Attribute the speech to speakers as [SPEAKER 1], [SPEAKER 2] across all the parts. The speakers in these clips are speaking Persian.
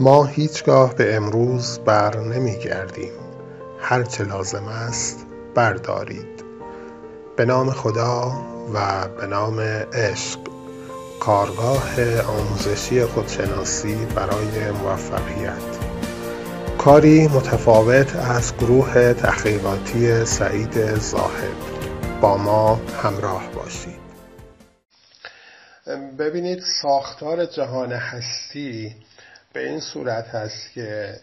[SPEAKER 1] ما هیچگاه به امروز بر نمیگردیم. هرچه لازم است بردارید. به نام خدا و به نام عشق. کارگاه آموزشی خودشناسی برای موفقیت. کاری متفاوت از گروه تحقیقاتی سعید زاهد. با ما همراه باشید. ببینید ساختار جهان هستی به این صورت هست که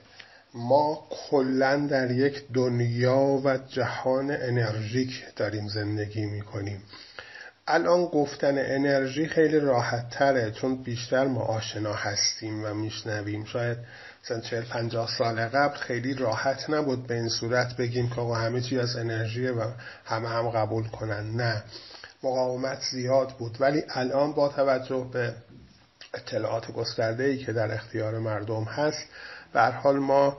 [SPEAKER 1] ما کلا در یک دنیا و جهان انرژیک داریم زندگی می‌کنیم. الان گفتن انرژی خیلی راحت تره چون بیشتر ما آشنا هستیم و میشنویم. شاید مثلا چهل پنجاه سال قبل خیلی راحت نبود به این صورت بگیم که همه چی از انرژیه و همه هم قبول کنن. نه مقاومت زیاد بود. ولی الان با توجه به اطلاعات گسترده ای که در اختیار مردم هست. به حال ما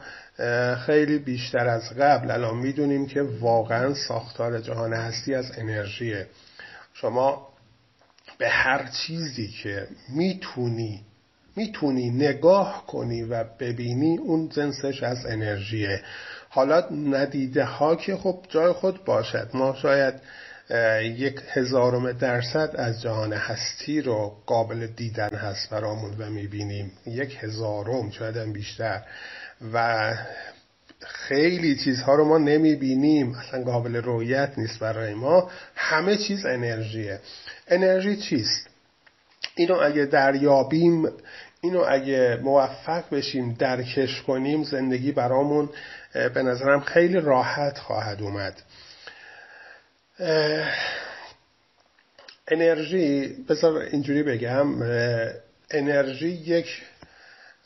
[SPEAKER 1] خیلی بیشتر از قبل الان می‌دونیم که واقعا ساختار جهان هستی از انرژیه شما به هر چیزی که می‌تونی می‌تونی نگاه کنی و ببینی اون جنسش از انرژیه. حالا ندیده ها که خب جای خود باشد. ما شاید یک هزارم درصد از جهان هستی رو قابل دیدن هست برامون و می‌بینیم. یک هزارم شاید هم بیشتر. و خیلی چیزها رو ما نمی‌بینیم. اصلا قابل رویت نیست برای ما. همه چیز انرژیه. انرژی چیست؟ اینو اگه دریابیم اینو اگه موفق بشیم درکش کنیم زندگی برامون به نظرم خیلی راحت خواهد اومد. انرژی بذار اینجوری بگم انرژی یک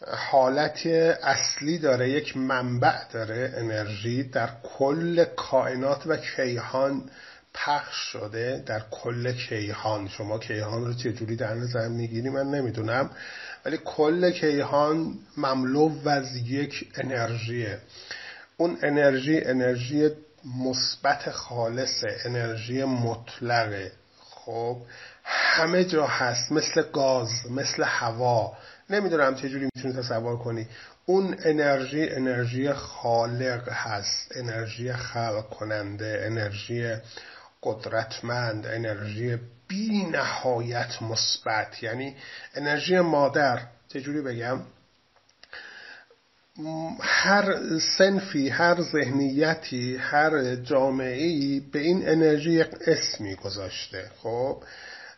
[SPEAKER 1] حالت اصلی داره یک منبع داره انرژی در کل کائنات و کیهان پخش شده در کل کیهان. شما کیهان رو چجوری در نظر می‌گیری من نمی‌دونم ولی کل کیهان مملو از یک انرژیه. اون انرژی انرژی مثبت خالص انرژی مطلقه خب همه جا هست مثل گاز مثل هوا. نمی‌دونم چجوری می‌تونی تصور کنی. اون انرژی انرژی خالق هست. انرژی خلق کننده انرژی قدرتمند انرژی بی نهایت مثبت. یعنی انرژی مادر. چجوری بگم؟ هر سنفی هر ذهنیتی هر جامعه به این انرژی یک اسمی گذاشته. خب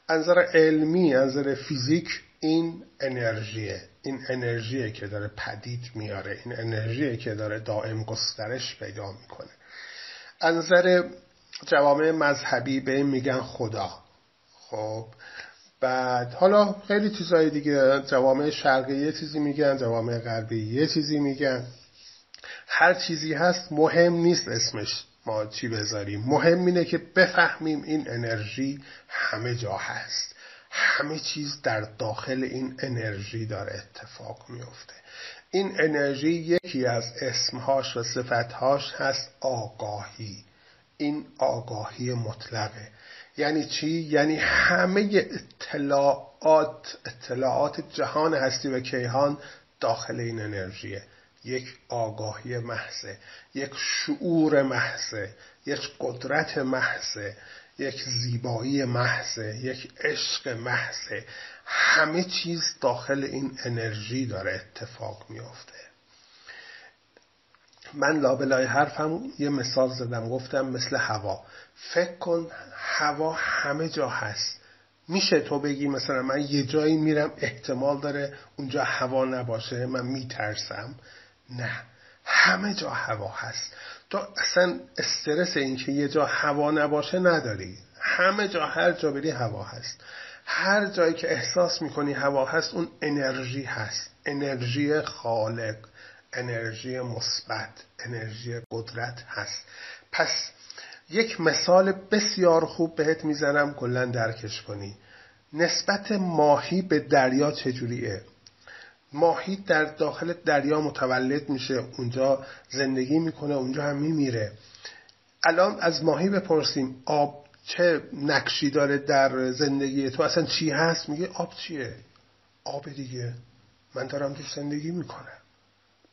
[SPEAKER 1] نظر علمی نظر فیزیک این انرژیه. این انرژیه که داره پدید میاره این انرژیه که داره دائم گسترش پیدا می‌کنه. نظر جوامع مذهبی به این میگن خدا. خب بعد حالا خیلی چیزهای دیگه جوامع شرقی یه چیزی میگن جوامع غربی یه چیزی میگن. هر چیزی هست مهم نیست اسمش ما چی بذاریم. مهم اینه که بفهمیم این انرژی همه جا هست. همه چیز در داخل این انرژی داره اتفاق میفته. این انرژی یکی از اسمهاش و صفتهاش هست آگاهی. این آگاهی مطلقه. یعنی چی؟ یعنی همه اطلاعات اطلاعات جهان هستی و کیهان داخل این انرژیه. یک آگاهی محضه یک شعور محضه یک قدرت محضه یک زیبایی محضه یک عشق محضه. همه چیز داخل این انرژی داره اتفاق میافته. من لابلای حرفم یه مثال زدم گفتم مثل هوا. فکر کن هوا همه جا هست. میشه تو بگی مثلا من یه جایی میرم احتمال داره اونجا هوا نباشه من میترسم؟ نه. همه جا هوا هست. تو اصلا استرس این که یه جا هوا نباشه نداری. همه جا هر جا بری هوا هست. هر جایی که احساس می‌کنی هوا هست اون انرژی هست. انرژی خالق. انرژی مثبت انرژی قدرت هست. پس یک مثال بسیار خوب بهت می‌زنم کلا درکش کنی. نسبت ماهی به دریا چجوریه؟ ماهی در داخل دریا متولد میشه اونجا زندگی می‌کنه اونجا هم میمیره. الان از ماهی بپرسیم آب چه نقشی داره در زندگی تو؟ اصلا چی هست؟ میگه آب چیه؟ آب دیگه. من دارم توش زندگی می‌کنم.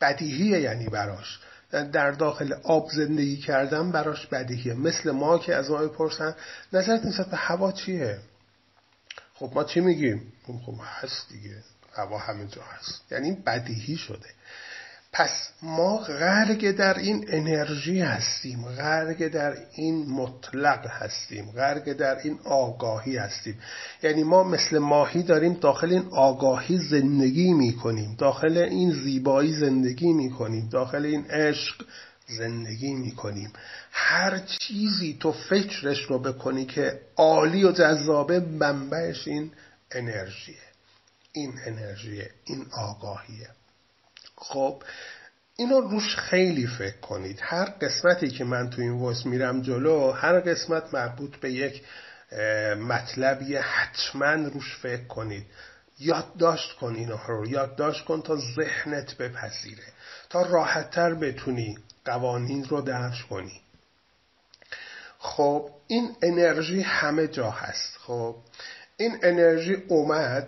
[SPEAKER 1] بدیهیه یعنی براش. در داخل آب زندگی کردن براش بدیهیه. مثل ما که از ما بپرسن نظرت نسبت به هوا چیه؟ خب ما چی میگیم؟ خب هست دیگه. هوا همه جا هست. یعنی بدیهی شده. پس ما غرق در این انرژی هستیم غرق در این مطلق هستیم غرق در این آگاهی هستیم. یعنی ما مثل ماهی داریم داخل این آگاهی زندگی می‌کنیم داخل این زیبایی زندگی می‌کنیم داخل این عشق زندگی می‌کنیم. هر چیزی تو فکرش رو بکنی که عالی و جذابه منبعش این انرژیه این انرژیه این آگاهیه. خب اینو روش خیلی فکر کنید. هر قسمتی که من تو این وست میرم جلو هر قسمت مربوط به یک مطلبی حتما روش فکر کنید. یادداشت کن اینها رو. یادداشت کن تا ذهنت بپذیره. تا راحتتر بتونی قوانین رو درش کنی. خب این انرژی همه جا هست. خب این انرژی اومد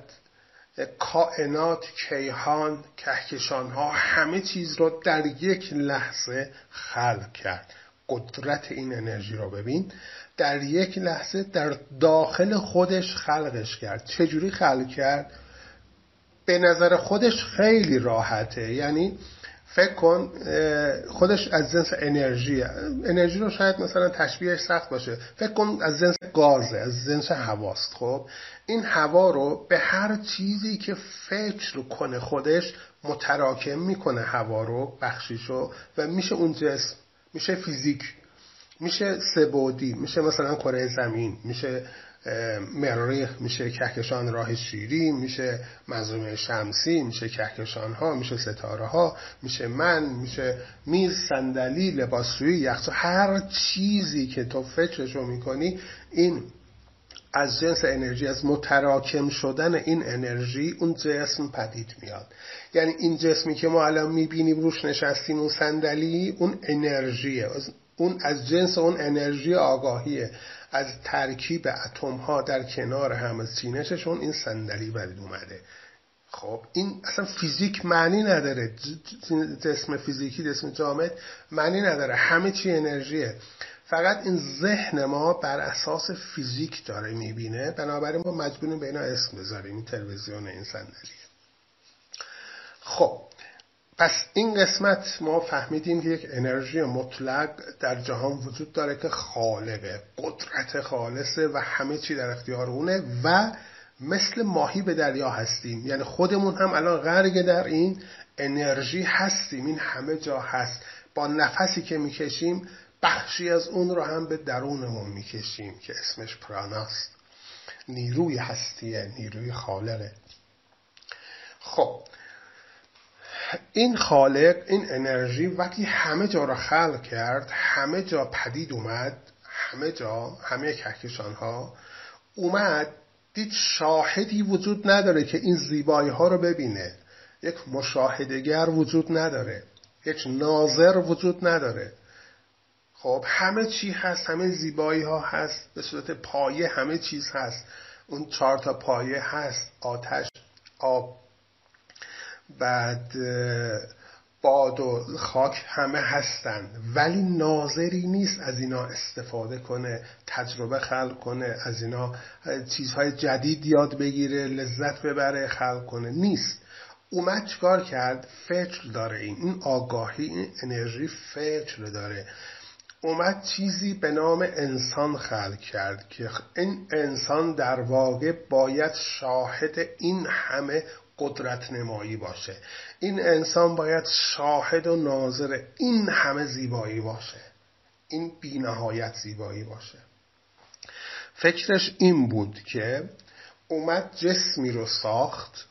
[SPEAKER 1] کائنات کیهان کهکشان ها همه چیز رو در یک لحظه خلق کرد. قدرت این انرژی رو ببین. در یک لحظه در داخل خودش خلقش کرد. چجوری خلق کرد؟ به نظر خودش خیلی راحته. یعنی فکر کن خودش از جنس انرژی انرژی رو شاید مثلا تشبیهش سخت باشه. فکر کن از جنس گازه از جنس هواست خب؟ این هوا رو به هر چیزی که فکر کنه خودش متراکم می‌کنه هوا رو بخشیشو و میشه اون جسم میشه فیزیک میشه سبودی میشه مثلا کره زمین میشه مریخ میشه کهکشان راه شیری میشه منظومه شمسی میشه کهکشان ها میشه ستاره ها میشه من میشه میز صندلی لباسشویی یخچال هر چیزی که تو فکرشو می‌کنی این از جنس انرژی از متراکم شدن این انرژی اون جسم پدید میاد. یعنی این جسمی که ما الان می‌بینیم روش نشستیم اون صندلی اون انرژیه اون از جنس اون انرژی آگاهیه. از ترکیب اتم ها در کنار هم از این صندلی پدید اومده. خب این اصلا فیزیک معنی نداره. جسم فیزیکی جسم جامد معنی نداره. همه چی انرژیه. فقط این ذهن ما بر اساس فیزیک داره می‌بینه. بنابراین ما مجبوریم به اینا اسم بذاریم. این تلویزیون این صندلیه خب پس این قسمت ما فهمیدیم که یک انرژی مطلق در جهان وجود داره که خالقه قدرت خالصه و همه چی در اختیار اونه و مثل ماهی به دریا هستیم. یعنی خودمون هم الان غرق در این انرژی هستیم. این همه جا هست. با نفسی که می‌کشیم بخشی از اون رو هم به درونمون می‌کشیم که اسمش پراناست. نیروی هستیه نیروی خالقه. خب این خالق این انرژی وقتی همه جا را خلق کرد همه جا پدید اومد همه جا همه کهکشان ها اومد دید شاهدی وجود نداره که این زیبایی ها رو ببینه. یک مشاهدگر وجود نداره یک ناظر وجود نداره. خب همه چی هست همه زیبایی ها هست به صورت پایه همه چیز هست. اون چهار تا پایه هست آتش آب بعد باد و خاک همه هستند ولی ناظری نیست از اینا استفاده کنه تجربه خلق کنه از اینا چیزهای جدید یاد بگیره لذت ببره خلق کنه. نیست. اومد چکار کرد؟ فکر داره. این این آگاهی این انرژی فکر داره. اومد چیزی به نام انسان خلق کرد که این انسان در واقع باید شاهد این همه قدرت نمایی باشه. این انسان باید شاهد و ناظر این همه زیبایی باشه. این بینهایت زیبایی باشه. فکرش این بود که اومد جسمی رو ساخت.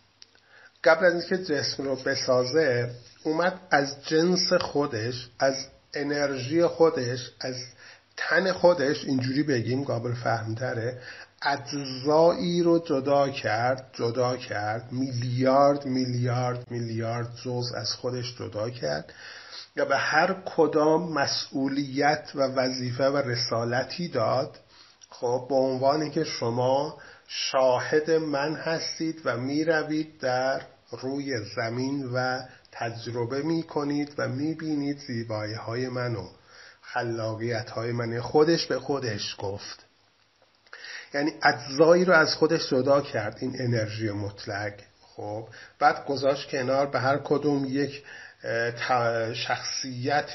[SPEAKER 1] قبل از اینکه جسم رو بسازه اومد از جنس خودش از انرژی خودش از تن خودش اینجوری بگیم قابل فهمتره اجزایی رو جدا کرد جدا کرد میلیارد میلیارد میلیارد جز از خودش جدا کرد یا به هر کدام مسئولیت و وظیفه و رسالتی داد. خب به عنوانی که شما شاهد من هستید و می‌روید در روی زمین و تجربه می کنید و می بینید زیبایی های منو خلاقیت های من خودش به خودش گفت. یعنی اجزایی رو از خودش جدا کرد این انرژی مطلق. خب بعد گذاشت کنار به هر کدوم یک شخصیت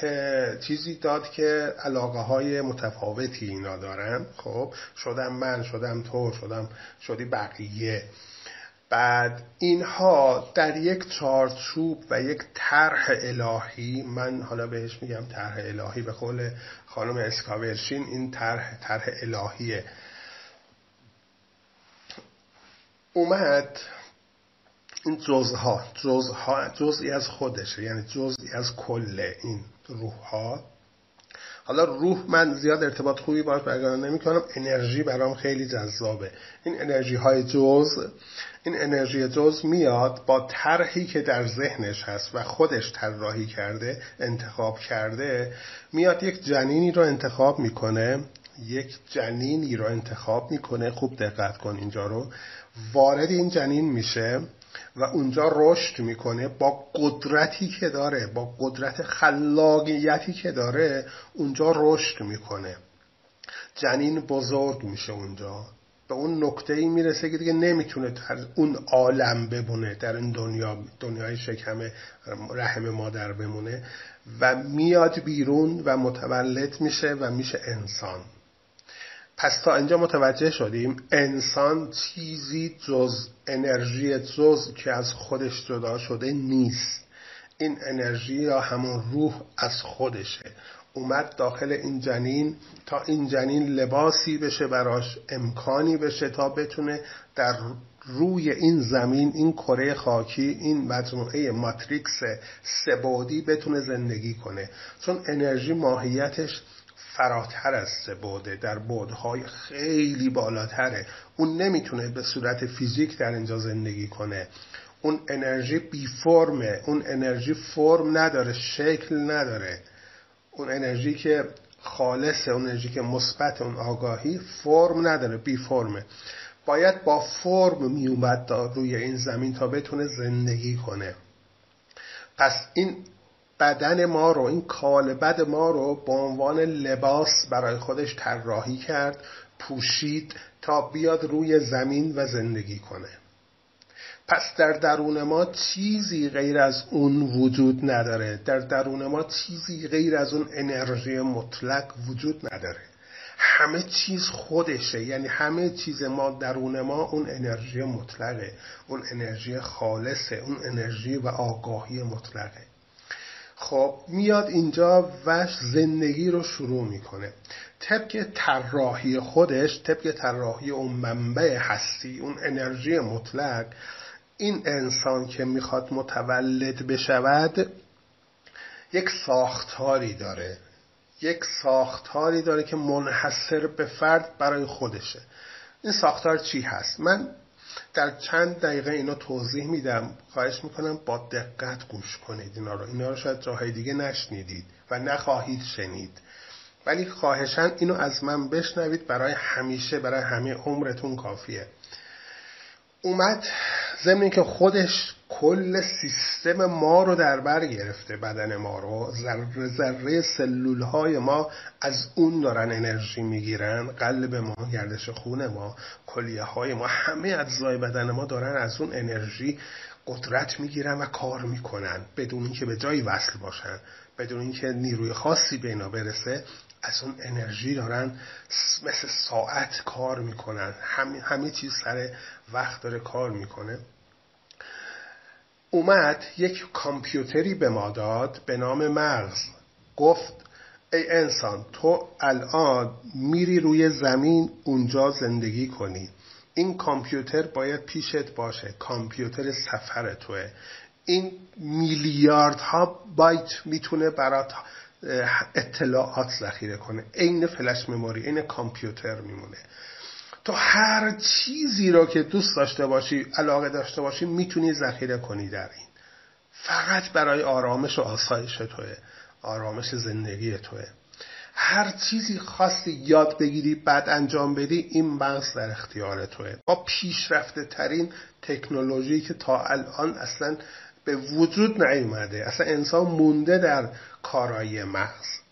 [SPEAKER 1] چیزی داد که علاقه های متفاوتی اینا دارن. خب شدم من شدم تو شدم شدی بقیه. بعد اینها در یک چارچوب و یک طرح الهی من حالا بهش میگم طرح الهی به قول خانم اسکاورشین این طرح طرح الهیه. اومد این جزها جزها جزئی از خودشه یعنی جزئی از کل این روح ها حالا روح من زیاد ارتباط خوبی باش برقرار نمی کنم انرژی برام خیلی جذابه. این انرژی های جز این انرژی جز میاد با طرحی که در ذهنش هست و خودش طراحی کرده انتخاب کرده میاد یک جنینی رو انتخاب می‌کنه یک جنینی رو انتخاب می‌کنه. خوب دقت کن اینجا رو. وارد این جنین میشه و اونجا رشد می‌کنه با قدرتی که داره با قدرت خلاقیتی که داره اونجا رشد می‌کنه. جنین بزرگ میشه اونجا. به اون نکته ای می‌رسه که دیگه نمی‌تونه در اون عالم بمونه در این دنیا دنیای شکم رحم مادر بمونه و میاد بیرون و متولد میشه و میشه انسان. پس تا اینجا متوجه شدیم انسان چیزی جز انرژی جز که از خودش جدا شده نیست. این انرژی یا همون روح از خودشه. اومد داخل این جنین تا این جنین لباسی بشه براش امکانی بشه تا بتونه در روی این زمین این کره خاکی این مجموعه ماتریکس سبودی بتونه زندگی کنه. چون انرژی ماهیتش فراتر از سه در بودهای خیلی بالاتره. اون نمی‌تونه به صورت فیزیک در اینجا زندگی کنه. اون انرژی بی فرمه. اون انرژی فرم نداره شکل نداره. اون انرژی که خالصه اون انرژی که مثبت اون آگاهی فرم نداره بی فرمه. باید با فرم میومد روی این زمین تا بتونه زندگی کنه. پس این بدن ما رو این کالبد ما رو به عنوان لباس برای خودش طراحی کرد پوشید تا بیاد روی زمین و زندگی کنه. پس در درون ما چیزی غیر از اون وجود نداره. در درون ما چیزی غیر از اون انرژی مطلق وجود نداره. همه چیز خودشه یعنی همه چیز ما درون ما اون انرژی مطلقه اون انرژی خالصه اون انرژی و آگاهی مطلقه. خب میاد اینجا و زندگی رو شروع می‌کنه. طبق طراحی خودش طبق طراحی اون منبع هستی اون انرژی مطلق این انسان که می‌خواد متولد بشود یک ساختاری داره. یک ساختاری داره که منحصر به فرد برای خودشه. این ساختار چی هست؟ من در چند دقیقه اینا توضیح میدم. خواهش می‌کنم با دقت گوش کنید اینا رو. اینا رو شاید جاهای دیگه نشنیدید و نخواهید شنید. ولی خواهشن اینو از من بشنوید. برای همیشه برای همه عمرتون کافیه. اومد ضمن که خودش کل سیستم ما رو در بر گرفته بدن ما رو. ذره ذره سلول های ما از اون دارن انرژی می‌گیرن. قلب ما گردش خون ما کلیه های ما همه اجزای بدن ما دارن از اون انرژی قدرت می‌گیرن و کار می‌کنن. بدون اینکه به جایی وصل باشن بدون اینکه نیروی خاصی به اینا برسه از اون انرژی دارن مثل ساعت کار می‌کنن. همه, همه چیز سر وقت داره کار می‌کنه. اومد یک کامپیوتری به ما داد به نام مغز. گفت ای انسان تو الان میری روی زمین اونجا زندگی کنی. این کامپیوتر باید پیشت باشه. کامپیوتر سفر توه. این میلیاردها بایت می‌تونه برات اطلاعات ذخیره کنه. عین فلش مموری عین کامپیوتر میمونه. تو هر چیزی رو که دوست داشته باشی علاقه داشته باشی می‌تونی ذخیره کنی در این. فقط برای آرامش و آسایش توه. آرامش زندگی توه. هر چیزی خواستی یاد بگیری بعد انجام بدی این مغز در اختیار توه. با پیشرفته ترین تکنولوژی که تا الان اصلا به وجود نیومده. اصلا انسان مونده در کارایی مغز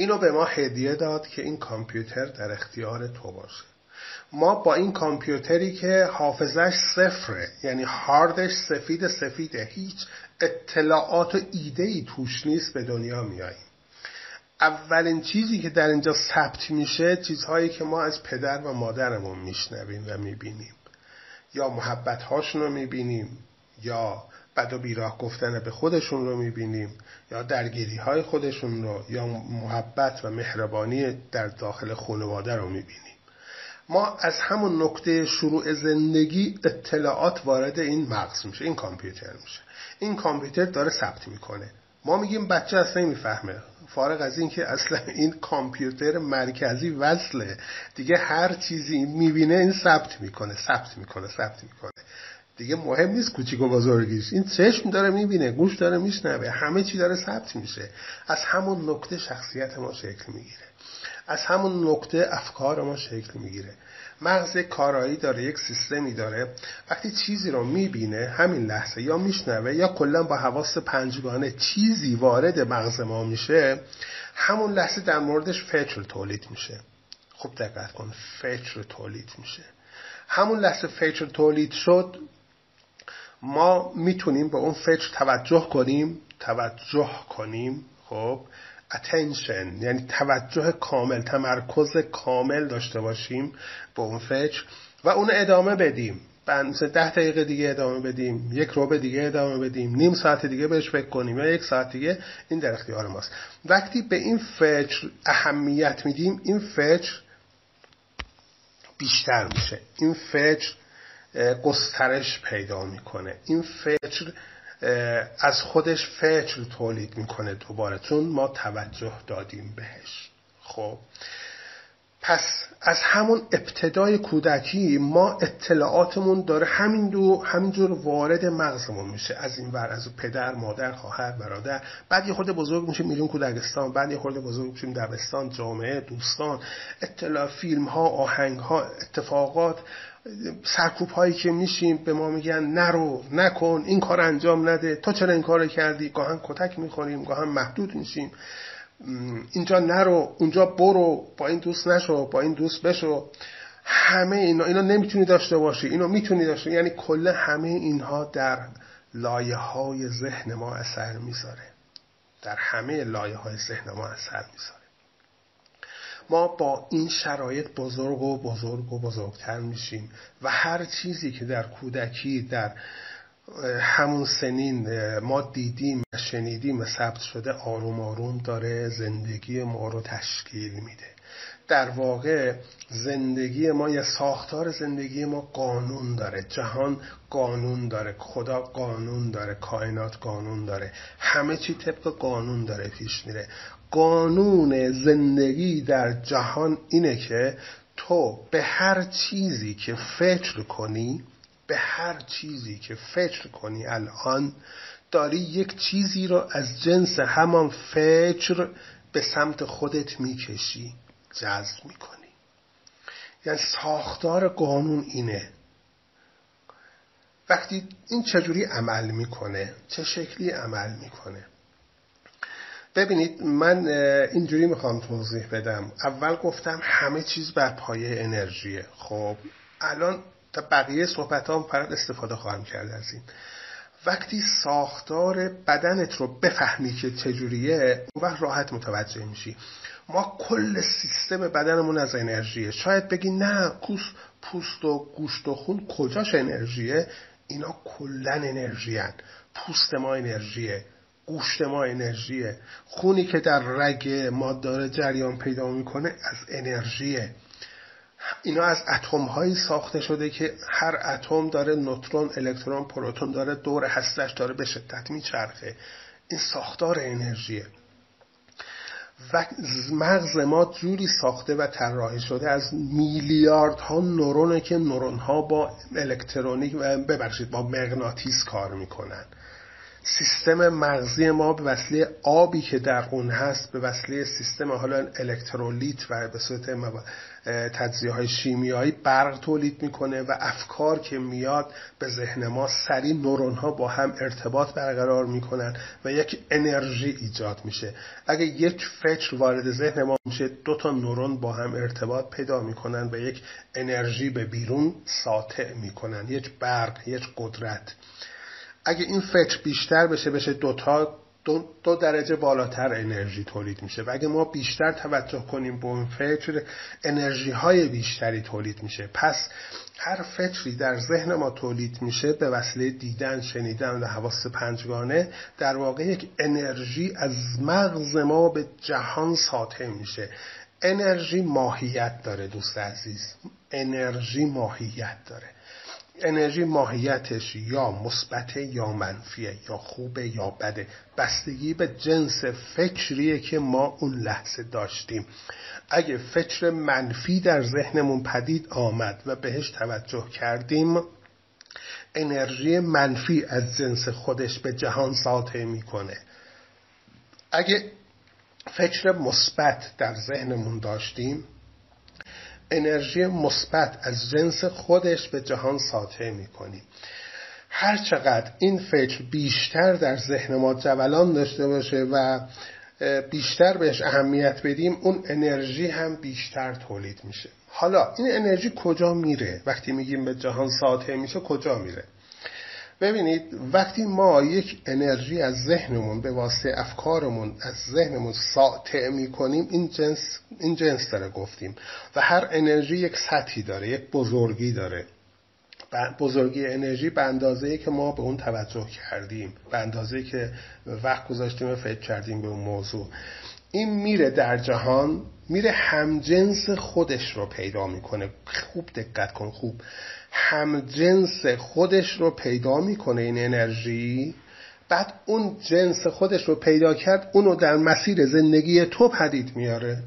[SPEAKER 1] اینو به ما هدیه داد که این کامپیوتر در اختیار تو باشه. ما با این کامپیوتری که حافظش صفره یعنی هاردش سفید سفیده هیچ اطلاعات و ایده ای توش نیست به دنیا میاییم اولین چیزی که در اینجا ثبت میشه چیزهایی که ما از پدر و مادرمون میشنویم و می‌بینیم. یا محبت هاشون رو می‌بینیم یا بد و بیراه گفتن به خودشون رو می‌بینیم. یا درگیری های خودشون رو یا محبت و مهربانی در داخل خانواده رو می‌بینیم. ما از همون نقطه شروع زندگی اطلاعات وارد این مغز میشه این کامپیوتر میشه. این کامپیوتر داره ثبت می‌کنه. ما میگیم بچه اصلا نمی‌فهمه. فارغ از اینکه اصلا این کامپیوتر مرکزی وصله. دیگه هر چیزی می‌بینه این ثبت می‌کنه ثبت می‌کنه ثبت می‌کنه. دیگه مهم نیست کوچیک و بزرگیش این چشم داره می‌بینه گوش داره میشنوه همه چی داره ثبت میشه. از همون نقطه شخصیت ما شکل می‌گیره. از همون نقطه افکار ما شکل می‌گیره. مغز کارایی داره یک سیستمی داره. وقتی چیزی رو می‌بینه همین لحظه یا میشنوه یا کلا با حواس پنجگانه چیزی وارد مغز ما میشه همون لحظه در موردش فکر تولید میشه. خوب دقت کن فکر تولید میشه. همون لحظه فکر تولید شد ما می‌تونیم به اون فکر توجه کنیم توجه کنیم خب؟ Attention یعنی توجه کامل تمرکز کامل داشته باشیم به اون فکر و اون ادامه بدیم. مثل ده دقیقه دیگه ادامه بدیم یک روبه دیگه ادامه بدیم نیم ساعت دیگه بهش فکر کنیم یا یک ساعت دیگه این در اختیار ماست. وقتی به این فکر اهمیت میدیم این فکر بیشتر میشه. این فکر گسترش پیدا می‌کنه. این فکر از خودش فکر تولید می‌کنه دوباره چون ما توجه دادیم بهش. خب. پس از همون ابتدای کودکی ما اطلاعاتمون داره همین دو همینجور وارد مغزمون میشه. از این ور از پدر مادر خواهر برادر. بعد یه خورده بزرگ میشه میریم کودکستان. بعد یه خورده بزرگ میشیم دبستان جامعه دوستان. اطلاع فیلم ها آهنگ ها اتفاقات. سرکوب هایی که میشیم به ما میگن نرو نکن این کار انجام نده. تو چرا این کار کردی؟ گاهن کتک می‌خوریم گاهن محدود میشیم. اینجا نرو اونجا برو با این دوست نشو با این دوست بشو. همه اینا اینا نمی‌تونی داشته باشی اینو می‌تونی داشته یعنی کل همه اینها در لایه های ذهن ما اثر می‌ذاره. در همه لایه های ذهن ما اثر می‌ذاره. ما با این شرایط بزرگ و بزرگ و بزرگتر میشیم و هر چیزی که در کودکی در همون سنین ما دیدیم و شنیدیم ثبت شده آروم آروم داره زندگی ما رو تشکیل میده. در واقع زندگی ما یا ساختار زندگی ما قانون داره. جهان قانون داره. خدا قانون داره. کائنات قانون داره. همه چی طبق قانون داره پیش میره. قانون زندگی در جهان اینه که تو به هر چیزی که فکر کنی به هر چیزی که فکر کنی الان داری یک چیزی رو از جنس همان فکر به سمت خودت می‌کشی جذب می‌کنی. یعنی ساختار قانون اینه. وقتی این چجوری عمل می‌کنه؟ چه شکلی عمل می‌کنه؟ ببینید من اینجوری می‌خوام توضیح بدم. اول گفتم همه چیز بر پایه انرژیه. خب الان تا بقیه صحبت هم فرد استفاده خواهم کرد از این. وقتی ساختار بدنت رو بفهمی که چجوریه اون وقت راحت متوجه میشی. ما کل سیستم بدنمون از انرژیه. شاید بگی نه پوست پوست و گوشت و خون کجاش انرژیه؟ اینا کلا انرژی پوست ما انرژیه. گوشت ما انرژیه. خونی که در رگ ما داره جریان پیدا می‌کنه از انرژیه. اینا از اتم هایی ساخته شده که هر اتم داره نوترون الکترون پروتون داره دور هستش داره به شدت میچرخه. این ساختار انرژیه. و مغز ما جوری ساخته و طراحی شده از میلیارد ها نورونه که نورون ها با الکترونیک و ببخشید با مغناطیس کار می‌کنن. سیستم مغزی ما به وسیله آبی که در اون هست به وسیله سیستم حالا الکترولیت و به صورت تجزیه های شیمیایی برق تولید می‌کنه و افکار که میاد به ذهن ما سریع نورون ها با هم ارتباط برقرار می‌کنن و یک انرژی ایجاد میشه. اگه یک فکر وارد ذهن ما میشه دو تا نورون با هم ارتباط پیدا می‌کنن و یک انرژی به بیرون ساطع می‌کنن یک برق یک قدرت. اگه این فکر بیشتر بشه بشه دوتا دو, دو درجه بالاتر انرژی تولید میشه. و اگه ما بیشتر توجه کنیم به اون فکر انرژی های بیشتری تولید میشه. پس هر فکری در ذهن ما تولید میشه به وسیله دیدن، شنیدن و حواس پنجگانه در واقع یک انرژی از مغز ما به جهان ساطع میشه. انرژی ماهیت داره دوست عزیز. انرژی ماهیت داره. انرژی ماهیتش یا مثبت یا منفیه یا خوبه یا بده. بستگی به جنس فکریه که ما اون لحظه داشتیم. اگه فکر منفی در ذهنمون پدید آمد و بهش توجه کردیم انرژی منفی از جنس خودش به جهان ساطع می‌کنه. اگه فکر مثبت در ذهنمون داشتیم انرژی مثبت از جنس خودش به جهان ساطع می‌کنیم هر چقدر این فکر بیشتر در ذهن ما جولان داشته باشه و بیشتر بهش اهمیت بدیم اون انرژی هم بیشتر تولید میشه. حالا این انرژی کجا میره؟ وقتی میگیم به جهان ساطع میشه کجا میره؟ ببینید وقتی ما یک انرژی از ذهنمون به واسطه افکارمون از ذهنمون ساطع می‌کنیم این جنس این جنس داره گفتیم. و هر انرژی یک سطحی داره یک بزرگی داره. بزرگی انرژی به اندازه که ما به اون توجه کردیم به اندازه که وقت گذاشتیم و فکر کردیم به اون موضوع. این میره در جهان میره همجنس خودش رو پیدا می‌کنه. خوب دقت کن خوب. همجنس خودش رو پیدا می‌کنه این انرژی. بعد اون جنس خودش رو پیدا کرد اونو در مسیر زندگی تو پدید میاره.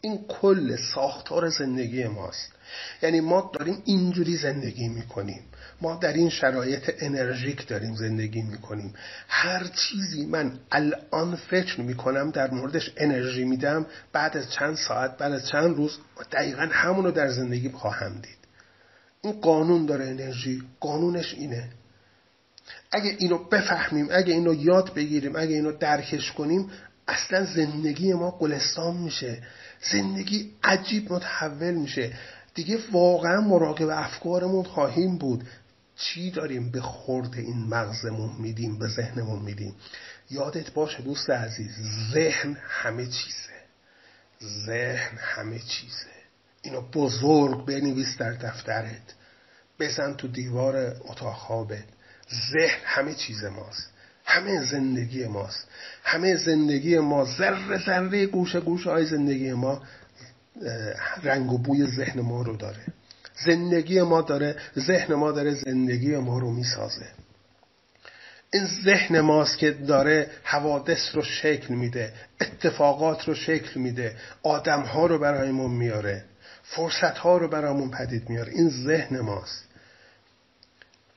[SPEAKER 1] این کل ساختار زندگی ماست. یعنی ما داریم اینجوری زندگی می‌کنیم. ما در این شرایط انرژیک داریم زندگی می‌کنیم. هر چیزی من الان فکر می‌کنم در موردش انرژی میدم بعد از چند ساعت بعد از چند روز دقیقا همونو در زندگی خواهم دید. این قانون داره انرژی قانونش اینه. اگه اینو بفهمیم اگه اینو یاد بگیریم اگه اینو درکش کنیم اصلا زندگی ما گلستان میشه. زندگی عجیب متحول میشه. دیگه واقعا مراقب افکارمون خواهیم بود. چی داریم به خورد این مغزمون میدیم به ذهنمون میدیم؟ یادت باشه دوست عزیز ذهن همه چیزه. ذهن همه چیزه. اینو بزرگ بنویس در دفترت. بزن تو دیوار اتاق خوابت. ذهن همه چیز ماست. همه زندگی ماست. همه زندگی ما ذره ذره گوشه گوشه های زندگی ما رنگ و بوی ذهن ما رو داره. زندگی ما داره ذهن ما داره زندگی ما رو می‌سازه. این ذهن ماست که داره حوادث رو شکل میده اتفاقات رو شکل میده آدم ها رو برایمون میاره فرصت ها رو برامون پدید میاره این ذهن ماست.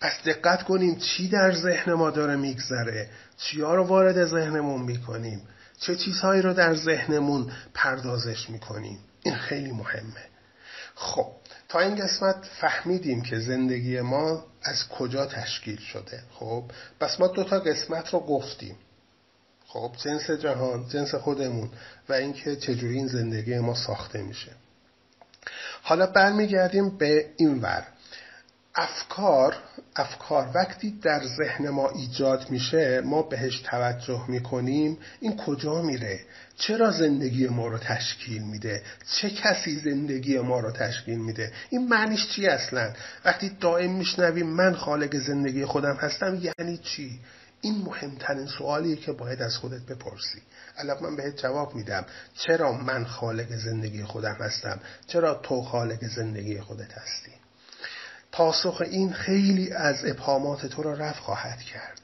[SPEAKER 1] پس دقت کنیم چی در ذهن ما داره میگذره چیا رو وارد ذهنمون می‌کنیم چه چیزهایی رو در ذهنمون پردازش می‌کنیم. این خیلی مهمه. خب تا این قسمت فهمیدیم که زندگی ما از کجا تشکیل شده. خب پس ما دو تا قسمت رو گفتیم. خب جنس جهان جنس خودمون و اینکه چجوری این زندگی ما ساخته میشه. حالا برمیگردیم به این ور. افکار افکار وقتی در ذهن ما ایجاد میشه ما بهش توجه می‌کنیم این کجا میره؟ چرا زندگی ما رو تشکیل میده؟ چه کسی زندگی ما رو تشکیل میده؟ این معنیش چی اصلا؟ وقتی دائم میشنویم من خالق زندگی خودم هستم یعنی چی؟ این مهمترین سوالیه که باید از خودت بپرسی. الان من بهت جواب میدم. چرا من خالق زندگی خودم هستم؟ چرا تو خالق زندگی خودت هستی؟ پاسخ این خیلی از ابهامات تو را رفع خواهد کرد.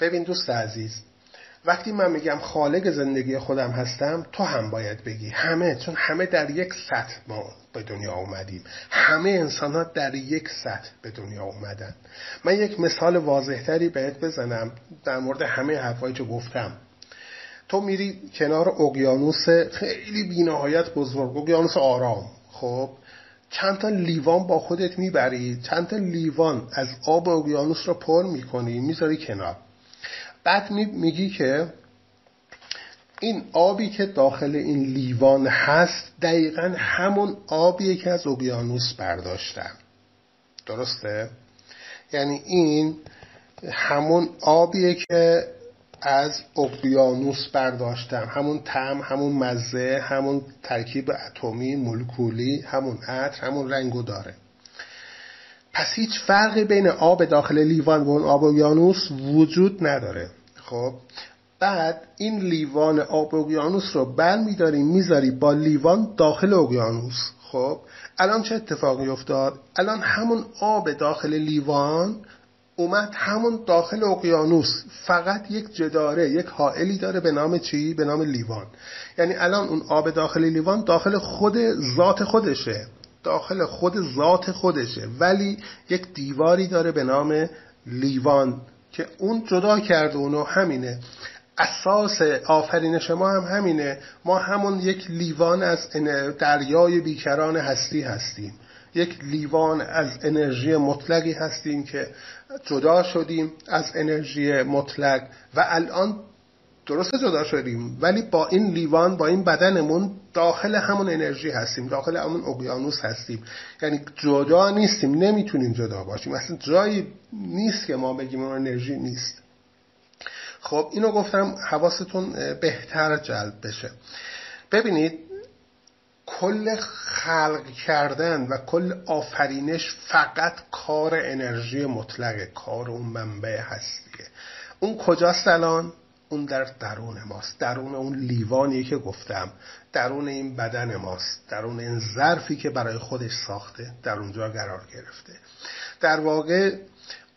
[SPEAKER 1] ببین دوست عزیز وقتی من میگم خالق زندگی خودم هستم تو هم باید بگی همه چون همه در یک سطح ما به دنیا اومدیم. همه انسان ها در یک سطح به دنیا اومدن. من یک مثال واضحتری بهت بزنم در مورد همه حرفایی که گفتم. تو میری کنار اقیانوس خیلی بینهایت بزرگ اقیانوس آرام خب؟ چند تا لیوان با خودت می‌بری چند تا لیوان از آب اقیانوس رو پر می‌کنی می‌ذاری کنار بعد میگی که این آبی که داخل این لیوان هست دقیقا همون آبیه که از اقیانوس برداشتم درسته؟ یعنی این همون آبیه که از اقیانوس برداشتم. همون تم همون مزه همون ترکیب اتمی مولکولی همون عطر همون رنگو داره. پس هیچ فرقی بین آب داخل لیوان و اون آب اقیانوس وجود نداره. خب بعد این لیوان آب اقیانوس رو بر میداری می‌ذاری با لیوان داخل اقیانوس. خب الان چه اتفاقی افتاد؟ الان همون آب داخل لیوان اومد همون داخل اقیانوس. فقط یک جداره یک حائلی داره به نام چی؟ به نام لیوان. یعنی الان اون آب داخل لیوان داخل خود ذات خودشه. داخل خود ذات خودشه. ولی یک دیواری داره به نام لیوان که اون جدا کرده اونو همینه. اساس آفرینش ما هم همینه. ما همون یک لیوان از دریای بیکران هستی هستیم. یک لیوان از انرژی مطلقی هستیم که جدا شدیم از انرژی مطلق و الان درست جدا شدیم ولی با این لیوان با این بدنمون داخل همون انرژی هستیم داخل همون اقیانوس هستیم. یعنی جدا نیستیم نمی‌تونیم جدا باشیم. اصلا جایی نیست که ما بگیم اون انرژی نیست. خب اینو گفتم حواستون بهتر جلب بشه. ببینید کل خلق کردن و کل آفرینش فقط کار انرژی مطلقه کار اون منبع هستیه. اون کجاست الان؟ اون در درون ماست. درون اون لیوانی که گفتم. درون این بدن ماست. درون این ظرفی که برای خودش ساخته در اونجا قرار گرفته. در واقع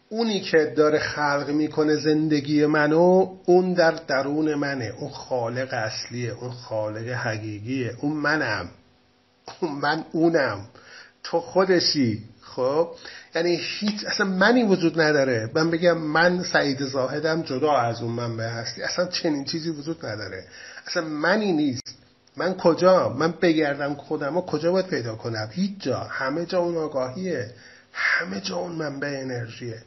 [SPEAKER 1] اونی که داره خلق می‌کنه زندگی منو اون در درون منه. اون خالق اصلیه. اون خالق حقیقیه. اون منم. من اونم. تو خودشی. خب؟ یعنی هیچ اصلا منی وجود نداره. من بگم من سعید زاهدم جدا از اون منبع هستی. اصلا چنین چیزی وجود نداره. اصلا منی نیست. من کجا؟ من بگردم خودم و کجا باید پیدا کنم؟ هیچ جا. همه جا اون آگاهیه. همه جا اون منبع انرژیه.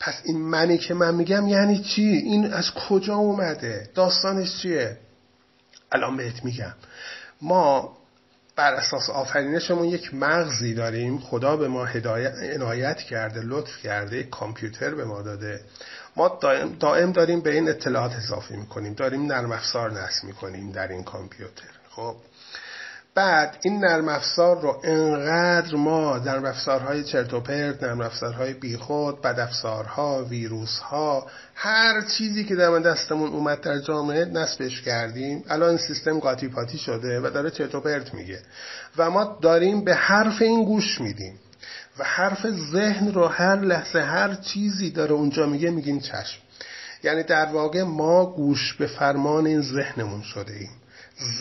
[SPEAKER 1] پس این منی که من میگم یعنی چی؟ این از کجا اومده؟ داستانش چیه؟ الان بهت میگم. ما بر اساس آفرینشمون یک مغزی داریم. خدا به ما هدایت عنایت کرده لطف کرده کامپیوتر به ما داده. ما دائم, دائم داریم به این اطلاعات اضافه می‌کنیم. داریم نرم افزار نصب می‌کنیم در این کامپیوتر. خب؟ بعد این نرم افزار رو انقدر ما نرم افزارهای چرت و پرت نرم افزارهای بیخود بد افزارها ویروسها هر چیزی که در دستمون اومد در جامعه نصبش کردیم الان سیستم قاطی پاتی شده و داره چرت و پرت میگه. و ما داریم به حرف این گوش میدیم و حرف ذهن رو هر لحظه هر چیزی داره اونجا میگه میگیم چشم. یعنی در واقع ما گوش به فرمان این ذهنمون شده ایم.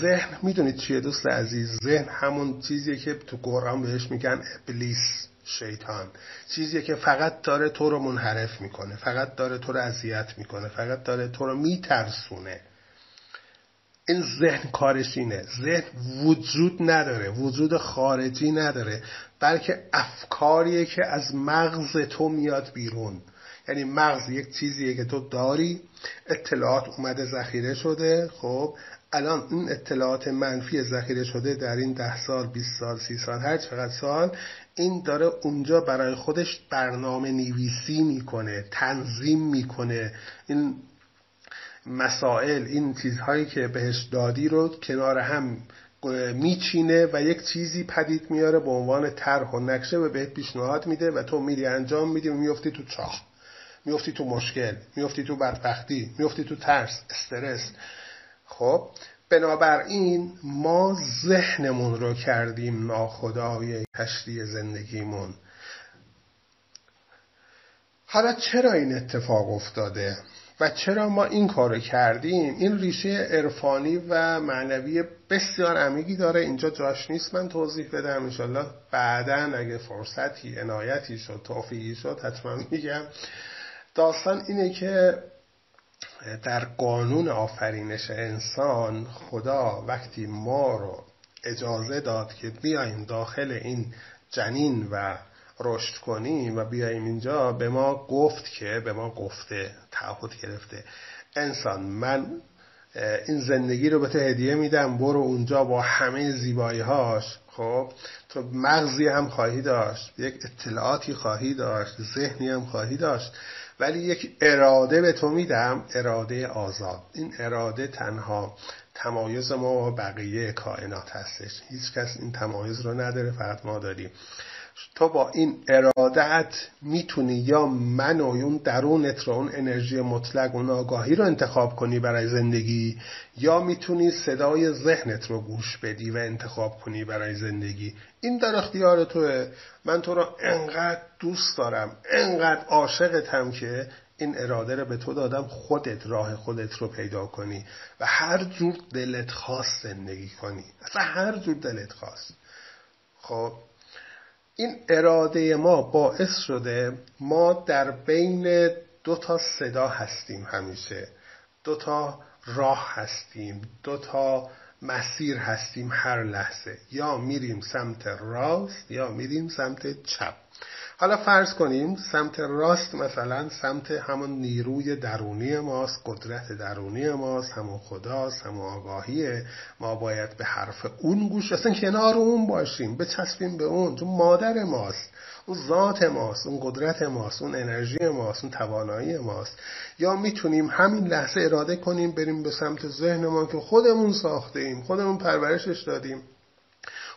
[SPEAKER 1] ذهن می‌دونید چیه دوست عزیز؟ ذهن همون چیزیه که تو قرآن بهش میگن ابلیس شیطان. چیزیه که فقط داره تو رو منحرف می‌کنه فقط داره تو رو اذیت می‌کنه فقط داره تو رو میترسونه. این ذهن کارش اینه. ذهن وجود نداره وجود خارجی نداره بلکه افکاریه که از مغز تو میاد بیرون. یعنی مغز یک چیزیه که تو داری اطلاعات اومده ذخیره شده خب؟ الان این اطلاعات منفی ذخیره شده در این ده سال 20 سال سی سال هر چقدر سال این داره اونجا برای خودش برنامه نویسی می‌کنه تنظیم می‌کنه. این مسائل این چیزهایی که بهش دادی رو کنار هم میچینه و یک چیزی پدید میاره به عنوان طرح و نقشه و بهت پیشنهاد میده و تو میری انجام میدی و میفتی تو چاه میفتی تو مشکل میفتی تو بدبختی میفتی تو ترس استرس. خب بنابراین ما ذهنمون رو کردیم ناخدای کشتی زندگیمون. حالا چرا این اتفاق افتاده و چرا ما این کارو کردیم؟ این ریشه عرفانی و معنوی بسیار عمیقی داره. اینجا جاش نیست. من توضیح بدم انشالله. بعدا اگه فرصتی عنایتی شد توفیقی شد حتما میگم. داستان اینه که در قانون آفرینش انسان خدا وقتی ما رو اجازه داد که بیایم داخل این جنین و رشد کنیم و بیایم اینجا به ما گفت که به ما گفته تعهد گرفته. انسان من این زندگی رو به تو هدیه میدم برو اونجا با همه زیبایی هاش خب تو مغزی هم خواهی داشت یک اطلاعاتی خواهی داشت ذهنی هم خواهی داشت. ولی یک اراده به تو میدم اراده آزاد. این اراده تنها تمایز ما و بقیه کائنات هستش. هیچ کس این تمایز رو نداره فقط ما داریم. تو با این ارادت می‌تونی یا من و اون درونت رو اون انرژی مطلق اون آگاهی رو انتخاب کنی برای زندگی یا می‌تونی صدای ذهنت رو گوش بدی و انتخاب کنی برای زندگی. این در اختیار توه. من تو رو انقدر دوست دارم انقدر عاشقتم که این اراده رو به تو دادم خودت راه خودت رو پیدا کنی و هر جور دلت خواست زندگی کنی. اصلا هر جور دلت خواست. خب این اراده ما باعث شده ما در بین دو تا صدا هستیم همیشه. دو تا راه هستیم دو تا مسیر هستیم هر لحظه. یا میریم سمت راست یا میریم سمت چپ. حالا فرض کنیم سمت راست مثلا سمت همون نیروی درونی ماست قدرت درونی ماست همون خداست همون آگاهیه. ما باید به حرف اون گوش اصلا کنار اون باشیم بچسبیم به اون. چون مادر ماست اون ذات ماست اون قدرت ماست اون انرژی ماست اون توانایی ماست. یا می‌تونیم همین لحظه اراده کنیم بریم به سمت ذهنمان که خودمون ساخته ایم خودمون پرورشش دادیم.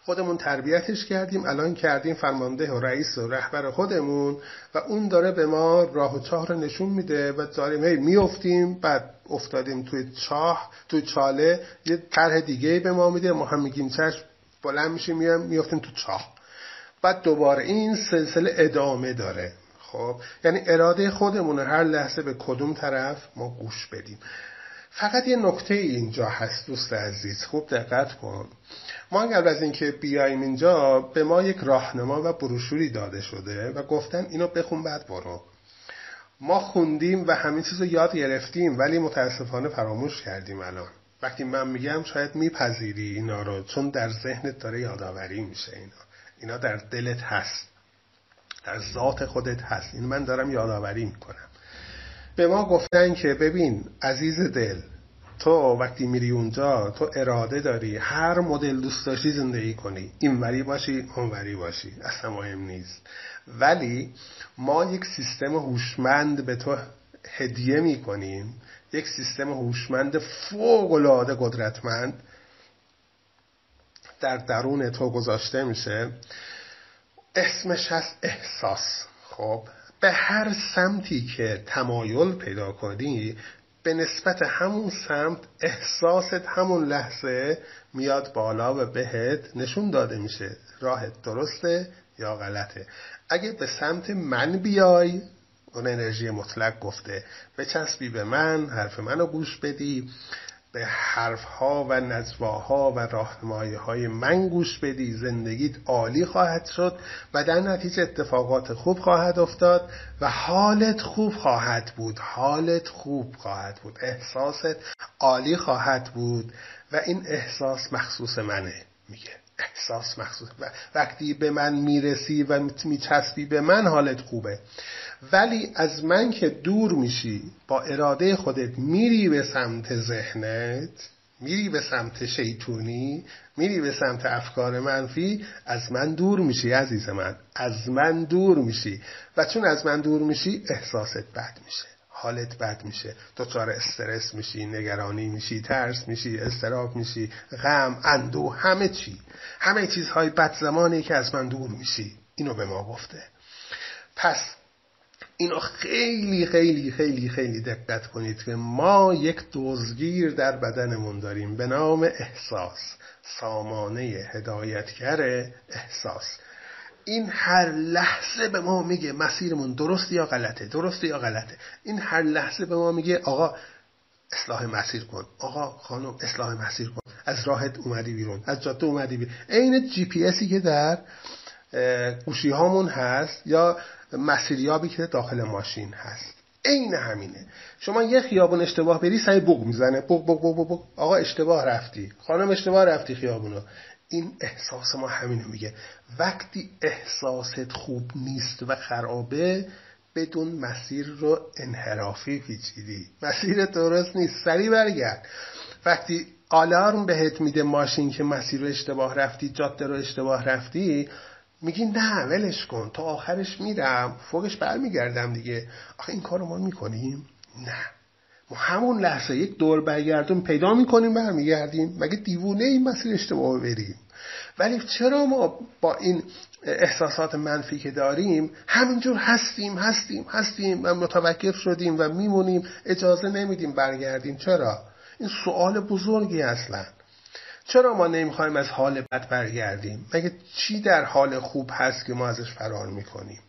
[SPEAKER 1] خودمون تربیتش کردیم الان کردیم فرمانده و رئیس و رهبر خودمون و اون داره به ما راه و چاه رو نشون میده و داریم هی میفتیم بعد افتادیم توی چاه توی چاله یه طرح دیگه به ما میده ما هم میگیم چشم بلند میشیم میام میفتیم تو چاه. بعد دوباره این سلسله ادامه داره. خب یعنی اراده خودمون هر لحظه به کدوم طرف ما گوش بدیم. فقط یه نکته اینجا هست دوست عزیز. خوب دقت کن. ما قبل از اینکه بیایم اینجا به ما یک راهنما و بروشوری داده شده و گفتن اینو بخون بعد برو. ما خوندیم و همین چیز رو یاد گرفتیم ولی متاسفانه فراموش کردیم الان. وقتی من میگم شاید میپذیری اینا رو چون در ذهنت داره یادآوری میشه اینا. اینا در دلت هست. در ذات خودت هست. این من دارم یادآوری می‌کنم. به ما گفتن که ببین عزیز دل تو وقتی میری اونجا تو اراده داری هر مدل دوست داشتی زندگی کنی اینوری باشی اونوری باشی اصلا مهم نیست. ولی ما یک سیستم هوشمند به تو هدیه می‌کنیم یک سیستم هوشمند فوق العاده قدرتمند در درون تو گذاشته میشه. اسمش هست احساس خب؟ به هر سمتی که تمایل پیدا کنی به نسبت همون سمت احساست همون لحظه میاد بالا و بهت نشون داده میشه. راهت درسته یا غلطه. اگه به سمت من بیای اون انرژی مطلق گفته. بچسبی به من حرف منو گوش بدی. به حرفها و نجواها و راهنمایی های من گوش بدی زندگیت عالی خواهد شد و در نتیجه اتفاقات خوب خواهد افتاد و حالت خوب خواهد بود. حالت خوب خواهد بود. احساست عالی خواهد بود و این احساس مخصوص منه میگه. احساس مخصوص. و وقتی به من می‌رسی و میچسبی به من حالت خوبه. ولی از من که دور میشی با اراده خودت میری به سمت ذهنت میری به سمت شیطونی میری به سمت افکار منفی از من دور میشی عزیز من از من دور میشی. و چون از من دور میشی احساست بد میشه حالت بد میشه دچار استرس میشی نگرانی میشی ترس میشی استراب میشی غم اندو همه چی. همه چیزهای بد زمانی که از من دور میشی اینو به ما گفته. پس اینو خیلی خیلی خیلی خیلی دقت کنید که ما یک دزگیر در بدنمون داریم به نام احساس سامانه هدایتگر احساس. این هر لحظه به ما میگه مسیرمون درست یا غلطه درست یا غلطه. این هر لحظه به ما میگه آقا اصلاح مسیر کن. آقا خانم اصلاح مسیر کن. از راهت اومدی بیرون از جاده اومدی بیرون. عین جی پی اسی که در گوشی هامون هست یا مسیریابی که داخل ماشین هست. عین همینه. شما یه خیابون اشتباه بری سعی بوق می‌زنه. بوق بوق بوق بوق آقا اشتباه رفتی. خانم اشتباه رفتی خیابونو. این احساس ما همینو میگه. وقتی احساست خوب نیست و خرابه بدون مسیر رو انحرافی پیچیدی. مسیر درست نیست. سریع برگرد. وقتی آلارم بهت میده ماشین که مسیر رو اشتباه رفتی جاده رو اشتباه رفتی میگی نه ولش کن. تا آخرش میرم. فوقش برمیگردم دیگه. آخه این کار رو ما می‌کنیم؟ نه. ما همون لحظه یک دور برگردون پیدا می‌کنیم برمیگردیم. مگه دیوونه این مسیر اشتباه بریم؟ ولی چرا ما با این احساسات منفی که داریم همینجور هستیم هستیم هستیم و متوقف شدیم و میمونیم اجازه نمیدیم برگردیم؟ چرا؟ این سوال بزرگی اصلا. چرا ما نمی‌خوایم از حال بد برگردیم؟ مگه چی در حال خوب هست که ما ازش فرار می‌کنیم؟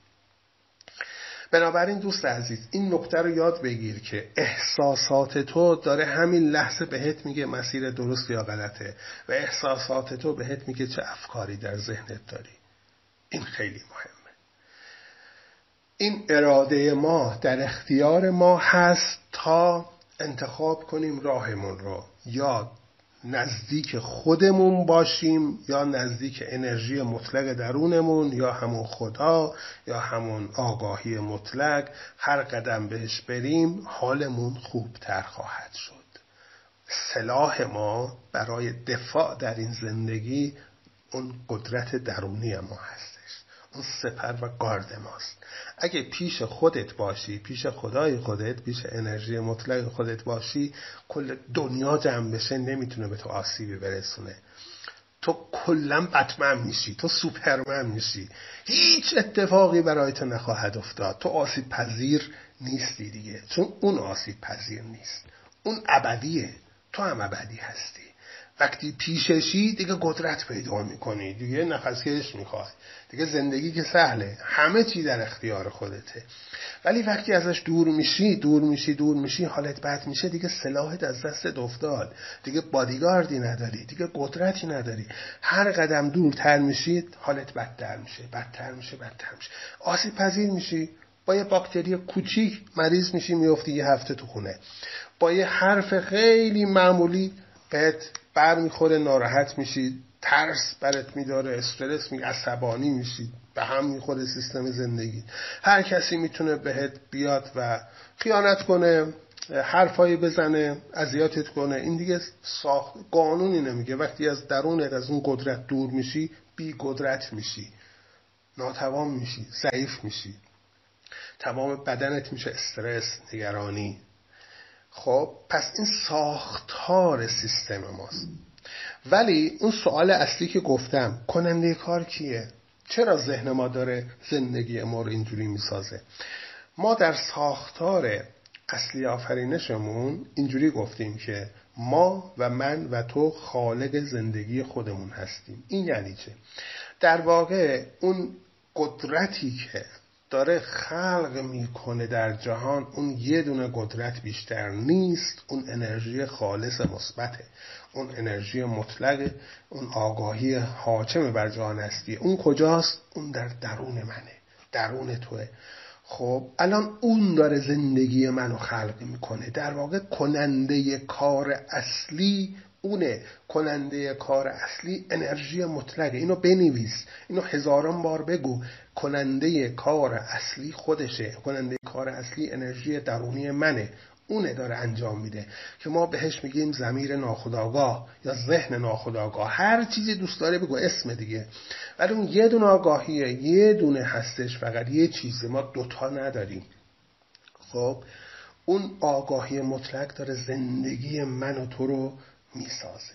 [SPEAKER 1] بنابراین دوست عزیز این نکته رو یاد بگیر که احساسات تو داره همین لحظه بهت میگه مسیر درست یا غلطه و احساسات تو بهت میگه چه افکاری در ذهنت داری. این خیلی مهمه. این اراده ما در اختیار ما هست تا انتخاب کنیم راهمون رو. یا نزدیک خودمون باشیم یا نزدیک انرژی مطلق درونمون یا همون خدا یا همون آگاهی مطلق هر قدم بهش بریم حالمون خوبتر خواهد شد. سلاح ما برای دفاع در این زندگی اون قدرت درونی ما هست. سپر و گارد ماست. اگه پیش خودت باشی پیش خدای خودت پیش انرژی مطلق خودت باشی کل دنیا جمع بشه نمی‌تونه به تو آسیبی برسونه. تو کلا بتمن میشی تو سوپرمن میشی. هیچ اتفاقی برای تو نخواهد افتاد. تو آسیب پذیر نیستی دیگه. چون اون آسیب پذیر نیست. اون ابدیه. تو هم ابدی هستی. وقتی پیششی دیگه قدرت پیدا می‌کنی دیگه نفسکش می‌خوای. دیگه زندگی که سهله. همه چی در اختیار خودته. ولی وقتی ازش دور میشی دور میشی دور میشی حالت بد میشه دیگه سلاحت از دست افتاد. دیگه بادیگاردی نداری دیگه قدرتی نداری. هر قدم دورتر میشی حالت بدتر میشه بدتر میشه بدتر میشه. آسیب پذیر میشی. با یه باکتری کوچیک مریض میشی میفتی یه هفته تو خونه. با یه حرف خیلی معمولی بهت بر می‌خوره ناراحت میشید ترس برت میداره استرس می عصبانی میشید به هم می‌خوره سیستم زندگی. هر کسی می‌تونه بهت بیاد و خیانت کنه حرفایی بزنه اذیتت کنه. این دیگه ساخت قانونی نمیگه. وقتی از درونت از اون قدرت دور میشی بی قدرت میشی. ناتوان میشی ضعیف میشی. تمام بدنت میشه استرس نگرانی. خب پس این ساختار سیستم ماست. ولی اون سوال اصلی که گفتم کننده کار کیه؟ چرا ذهن ما داره زندگی ما رو اینجوری می‌سازه؟ ما در ساختار اصلی آفرینشمون اینجوری گفتیم که ما و من و تو خالق زندگی خودمون هستیم. این یعنی چه؟ در واقع اون قدرتی که داره خلق می‌کنه در جهان اون یه دونه قدرت بیشتر نیست اون انرژی خالص مثبته اون انرژی مطلق اون آگاهی حاکم بر جهان هستی. اون کجاست؟ اون در درون منه درون توه. خب الان اون داره زندگی منو خلق می‌کنه. در واقع کننده کار اصلی اونه کننده کار اصلی انرژی مطلقه. اینو بنویس. اینو هزاران بار بگو. کننده کار اصلی خودشه. کننده کار اصلی انرژی درونی منه. اونه داره انجام میده. که ما بهش میگیم زمیر ناخداگاه یا ذهن ناخداگاه هر چیزی دوست داره بگو اسم دیگه. ولی اون یه دونه آگاهیه. یه دونه هستش فقط. یه چیزه ما دوتا نداریم. خب؟ اون آگاهی مطلق داره زندگی من و تو رو می‌سازه.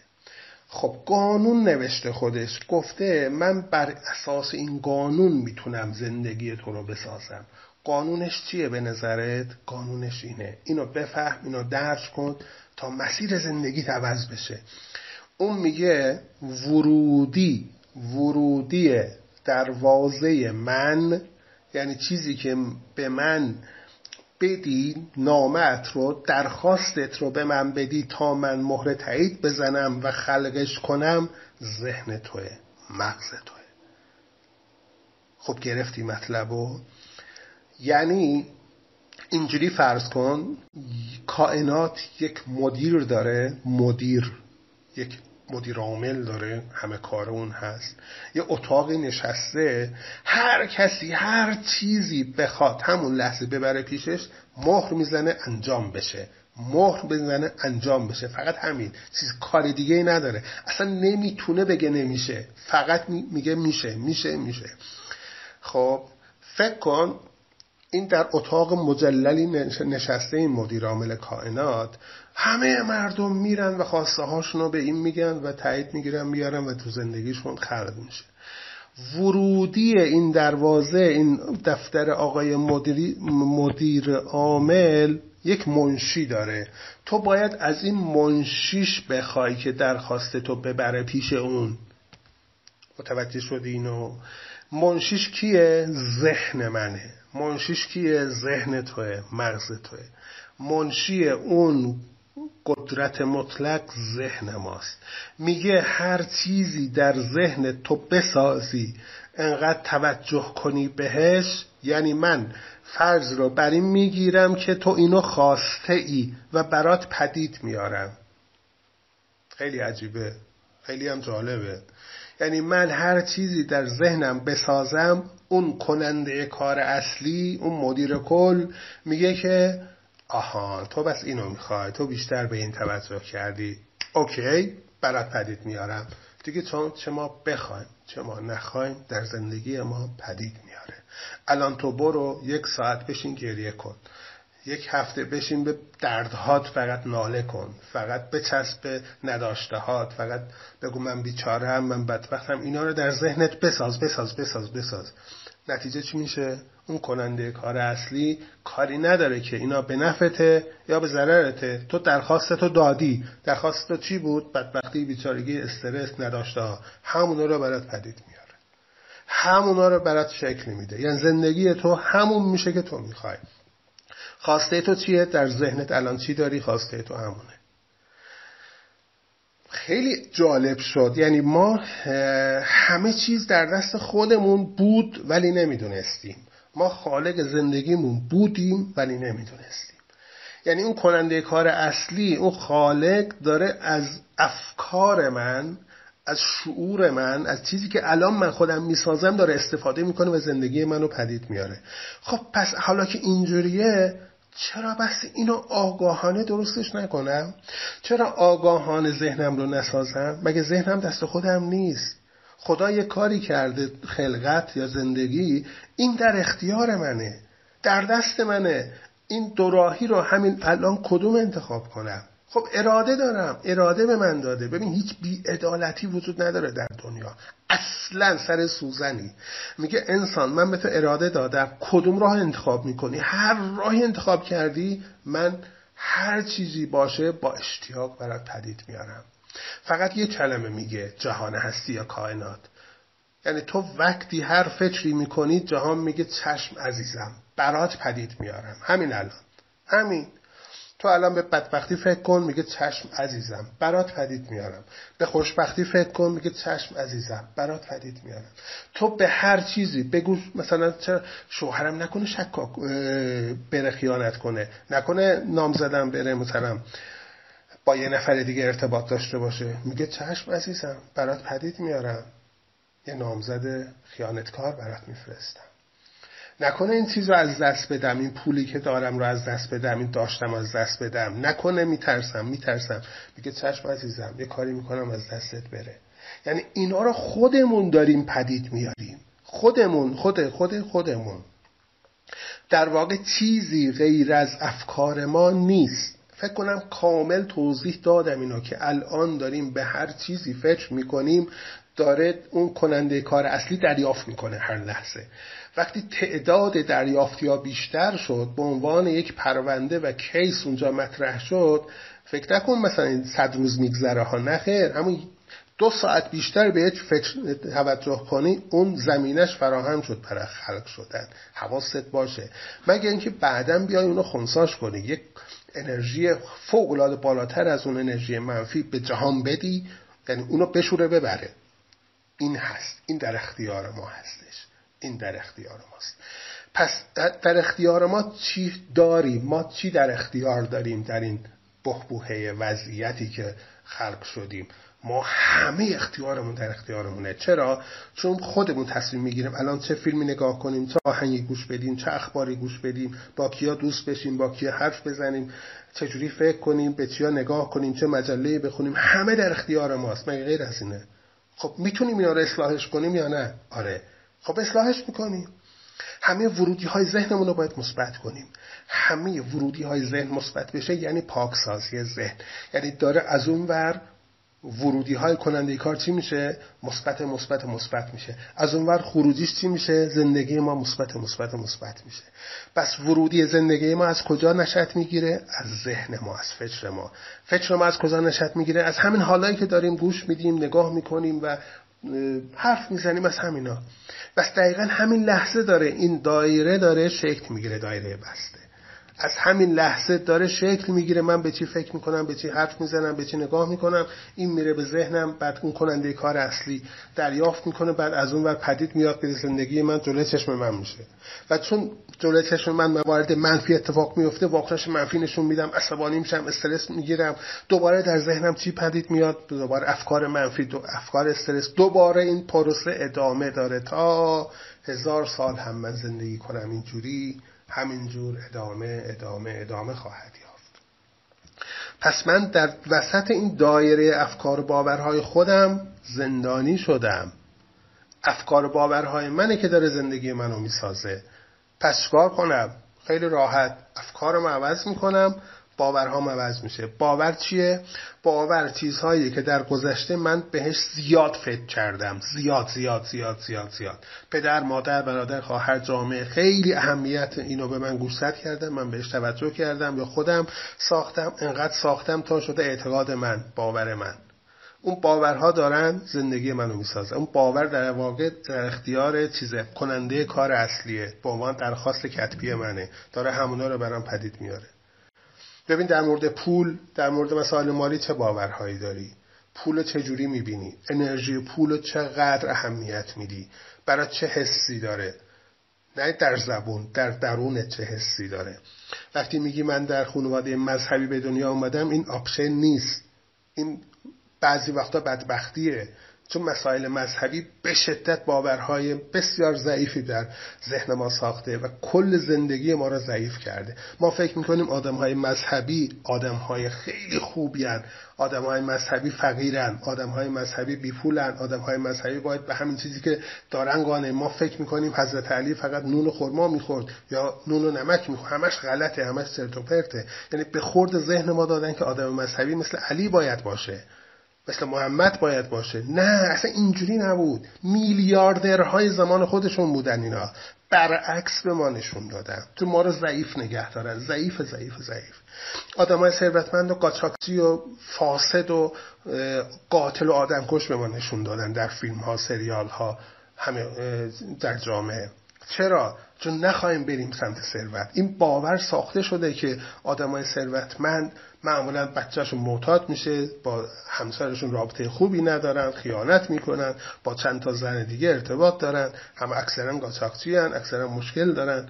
[SPEAKER 1] خب قانون نوشته خودش گفته من بر اساس این قانون می‌تونم زندگی تو رو بسازم. قانونش چیه به نظرت؟ قانونش اینه. اینو بفهم اینو درک کن تا مسیر زندگی عوض بشه. اون میگه ورودی ورودی دروازه من یعنی چیزی که به من بدی نامت رو درخواستت رو به من بدی تا من مهر تایید بزنم و خلقش کنم ذهن توه مغز توه. خب گرفتی مطلبو؟ یعنی اینجوری فرض کن کائنات یک مدیر داره مدیر یک مدیر عامل داره همه کار اون هست. یه اتاقی نشسته هر کسی هر چیزی بخواد همون لحظه ببره پیشش مهر می‌زنه انجام بشه. مهر بزنه انجام بشه. فقط همین. چیز کار دیگه ای نداره. اصلا نمی‌تونه بگه نمیشه. فقط میگه میشه میشه میشه. خب فکر کن این در اتاق مجللی نشسته این مدیر عامل کائنات همه مردم میرن و خواسته هاشون رو به این میگن و تایید می‌گیرن میارن و تو زندگیشون خلق میشه. ورودی این دروازه این دفتر آقای مدیر عامل یک منشی داره. تو باید از این منشیش بخوای که درخواست تو ببره پیش اون. متوجه شدی اینو؟ منشیش کیه؟ ذهن منه. منشیش کیه؟ ذهن توه. مغز توه. منشی اون قدرت مطلق ذهن ماست. میگه هر چیزی در ذهن تو بسازی انقدر توجه کنی بهش یعنی من فرض رو بر این می‌گیرم که تو اینو خواسته ای و برات پدید میارم. خیلی عجیبه. خیلی هم جالبه. یعنی من هر چیزی در ذهنم بسازم اون کننده کار اصلی اون مدیر کل میگه که آها تو بس اینو می‌خوای تو بیشتر به این توجه کردی. اوکی برات پدید میارم. دیگه چون چه ما بخوایم چه ما نخوایم در زندگی ما پدید میاره. الان تو برو یک ساعت بشین گریه کن. یک هفته بشین به دردهات فقط ناله کن. فقط بچسب به نداشتهات. فقط بگو من بیچاره من بدبختم. اینا رو در ذهنت بساز بساز بساز بساز. نتیجه چی میشه؟ اون کننده کار اصلی کاری نداره که اینا به نفته یا به ضررته. تو درخواست تو دادی. درخواست تو چی بود؟ بدبختی بیچارگی استرس نداشته ها. همونا رو برات پدید میاره. همونا رو برات شکل میده یعنی زندگی تو همون میشه که تو می‌خوای. خواسته تو چیه؟ در ذهنت الان چی داری؟ خواسته تو همونه. خیلی جالب شد. یعنی ما همه چیز در دست خودمون بود ولی نمی‌دونستیم. ما خالق زندگیمون بودیم ولی نمی‌دونستیم. یعنی اون کننده کار اصلی اون خالق داره از افکار من از شعور من از چیزی که الان من خودم می‌سازم داره استفاده می‌کنه و زندگی منو پدید میاره خب پس حالا که اینجوریه چرا بس اینو آگاهانه درستش نکنم؟ چرا آگاهانه ذهنم رو نسازم؟ مگه ذهنم دست خودم نیست؟ خدا یه کاری کرده خلقت یا زندگی این در اختیار منه در دست منه. این دوراهی رو همین الان کدوم انتخاب کنم؟ خب اراده دارم. اراده به من داده. ببین هیچ بیعدالتی وجود نداره در دنیا. اصلا سر سوزنی. میگه انسان من به تو اراده دادم. کدوم راه انتخاب می‌کنی؟ هر راهی انتخاب کردی من هر چیزی باشه با اشتیاق برات پدید میارم فقط یه کلمه میگه جهان هستی یا کائنات. یعنی تو وقتی هر فکری می‌کنی جهان میگه چشم عزیزم. برات پدید میارم همین الان. همین. تو الان به بدبختی فکر کن میگه چشم عزیزم. برات پدید میارم. به خوشبختی فکر کن میگه چشم عزیزم. برات پدید میارم. تو به هر چیزی بگو مثلا چرا شوهرم نکنه شکاک بره خیانت کنه. نکنه نام زدم بره مثلا با یه نفر دیگه ارتباط داشته باشه. میگه چشم عزیزم برات پدید میارم. یه نامزد خیانتکار برات میفرستم. نکنه این چیز رو از دست بدم این پولی که دارم رو از دست بدم این داشتم از دست بدم. نکنه میترسم میترسم. میگه چشم عزیزم یه کاری می‌کنم از دستت بره. یعنی اینا رو خودمون داریم پدید میاریم. خودمون خود خود خودمون. در واقع چیزی غیر از افکار ما نیست. فکر کنم کامل توضیح دادم اینو که الان داریم به هر چیزی فکر می‌کنیم. داره اون کننده کار اصلی دریافت می‌کنه هر لحظه. وقتی تعداد دریافتی ها بیشتر شد به عنوان یک پرونده و کیس اونجا مطرح شد فکر نکن مثلا صد روز میگذره ها. نخیر همون دو ساعت بیشتر به یک فکر توجه کنی اون زمینش فراهم شد برای خلق شدن. حواست باشه. مگه اینکه بعدا بیای اونو خونساش کنی. یک انرژی فوق العاده بالاتر از اون انرژی منفی به جهان بدی یعنی اونو بشوره ببره. این هست این در اختیار ما هستش این در اختیار ماست. پس در اختیار ما چی داریم ما چی در اختیار داریم در این بحبوحه وضعیتی که خلق شدیم؟ ما همه اختیارمون در اختیارمونه. چرا؟ چون خودمون تصمیم می‌گیریم الان چه فیلمی نگاه کنیم چه آهنگی گوش بدیم چه اخباری گوش بدیم با کیا دوست بشیم با کیا حرف بزنیم چجوری فکر کنیم به چیا نگاه کنیم چه مجله بخونیم همه در اختیار ماست مگه غیر از اینه؟ خب می‌تونیم اینا رو اصلاحش کنیم یا نه؟ آره. خب اصلاحش می‌کنیم. همه ورودی های ذهنمون رو باید مثبت کنیم. همه ورودی های ذهن مثبت بشه یعنی پاکسازی ذهن. یعنی داره از اون ور ورودی های کننده کار چی میشه؟ مثبت مثبت مثبت میشه. از اونور خروجیش چی میشه؟ زندگی ما مثبت مثبت مثبت میشه. پس ورودی زندگی ما از کجا نشأت می‌گیره؟ از ذهن ما از فکر ما. فکر ما از کجا نشأت می‌گیره؟ از همین حالایی که داریم گوش میدیم نگاه می‌کنیم و حرف می‌زنیم از همینا. بس دقیقا همین لحظه داره این دایره داره شکل می‌گیره دایره بسته. از همین لحظه داره شکل می‌گیره. من به چی فکر می‌کنم به چی حرف می‌زنم به چی نگاه می‌کنم. این میره به ذهنم بعد اون کننده کار اصلی دریافت می‌کنه. بعد از اون ور پدید میاد به زندگی من جلوی چشم من میشه. و چون جلوی چشم من موارد منفی اتفاق میفته واکنش منفی نشون میدم. عصبانی میشم استرس می‌گیرم. دوباره در ذهنم چی پدید میاد؟ دوباره افکار منفی دو افکار استرس. دوباره این پروسه ادامه داره. تا هزار سال هم من زندگی کنم اینجوری. همینجور ادامه ادامه ادامه خواهد یافت. پس من در وسط این دایره افکار باورهای خودم زندانی شدم. افکار باورهای منه که داره زندگی منو می‌سازه. پس کار کنم؟ خیلی راحت افکارم عوض می‌کنم. باورهام عوض میشه. باور چیه؟ باور چیزهایی که در گذشته من بهش زیاد فکر کردم. زیاد زیاد زیاد زیاد زیاد. پدر مادر برادر خواهر جامعه خیلی اهمیت اینو به من گوشزد کردم من بهش توجه کردم یا خودم ساختم. انقدر ساختم تا شده اعتقاد من باور من. اون باورها دارن زندگی منو می‌سازه. اون باور در واقع در اختیار چیزه. کننده کار اصلیه. با عنوان درخواست کتبی منه. داره همونا رو برام پدید میاره. ببین در مورد پول در مورد مسائل مالی چه باورهایی داری؟ پول چجوری می‌بینی؟ انرژی پول چقدر اهمیت میدی؟ برای چه حسی داره؟ نه در زبون در درون چه حسی داره؟ وقتی میگی من در خانواده مذهبی به دنیا آمدم این option نیست. این بعضی وقتا بدبختیه. چون مسائل مذهبی به شدت باورهای بسیار ضعیفی در ذهن ما ساخته و کل زندگی ما را ضعیف کرده. ما فکر می‌کنیم آدمهای مذهبی آدمهای خیلی خوبیان آدمهای مذهبی فقیرن آدمهای مذهبی بیپولن آدمهای مذهبی باید به همین چیزی که دارن گانه ما فکر می‌کنیم حضرت علی فقط نون و خرما می‌خورد یا نون و نمک می‌خورد. همش غلطه همش سرت و پرته. یعنی به خورد ذهن ما دادن که آدم مذهبی مثل علی باید باشه. مثل محمد باید باشه. نه اصلا اینجوری نبود. میلیاردرهای زمان خودشون بودن اینا. برعکس به ما نشون دادن. تو ما رو ضعیف نگه دارن. ضعیف ضعیف ضعیف. آدم های ثروتمند و قاچاقچی و فاسد و قاتل و آدمکش به ما نشون دادن در فیلم ها سریال ها همه در جامعه. چرا؟ چون نخواهیم بریم سمت ثروت. این باور ساخته شده که آدمای ثروتمند معمولا بچهشون معتاد میشه با همسرشون رابطه خوبی ندارن خیانت می‌کنن با چند تا زن دیگه ارتباط دارن هم اکثرا قاچاقچی هن اکثرا مشکل دارن.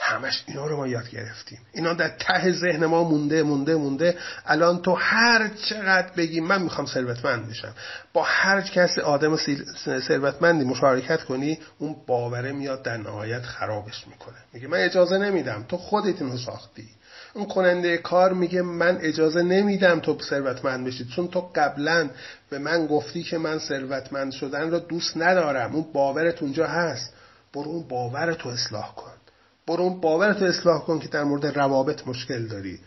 [SPEAKER 1] همش اینا رو ما یاد گرفتیم. اینا در ته ذهن ما مونده مونده مونده. الان تو هر چقدر بگی من می‌خوام ثروتمند بشم. با هر کسی آدم ثروتمندی مشارکت کنی اون باوره میاد در نهایت خرابش می‌کنه. میگه من اجازه نمیدم. تو خودت اینو ساختی. اون کننده کار میگه من اجازه نمیدم تو ثروتمند بشید چون تو قبلا به من گفتی که من ثروتمند شدن رو دوست ندارم. اون باورت اونجا هست. برو اون باورت رو اصلاح کن. برو باورت اصلاح کن که در مورد روابط مشکل داری.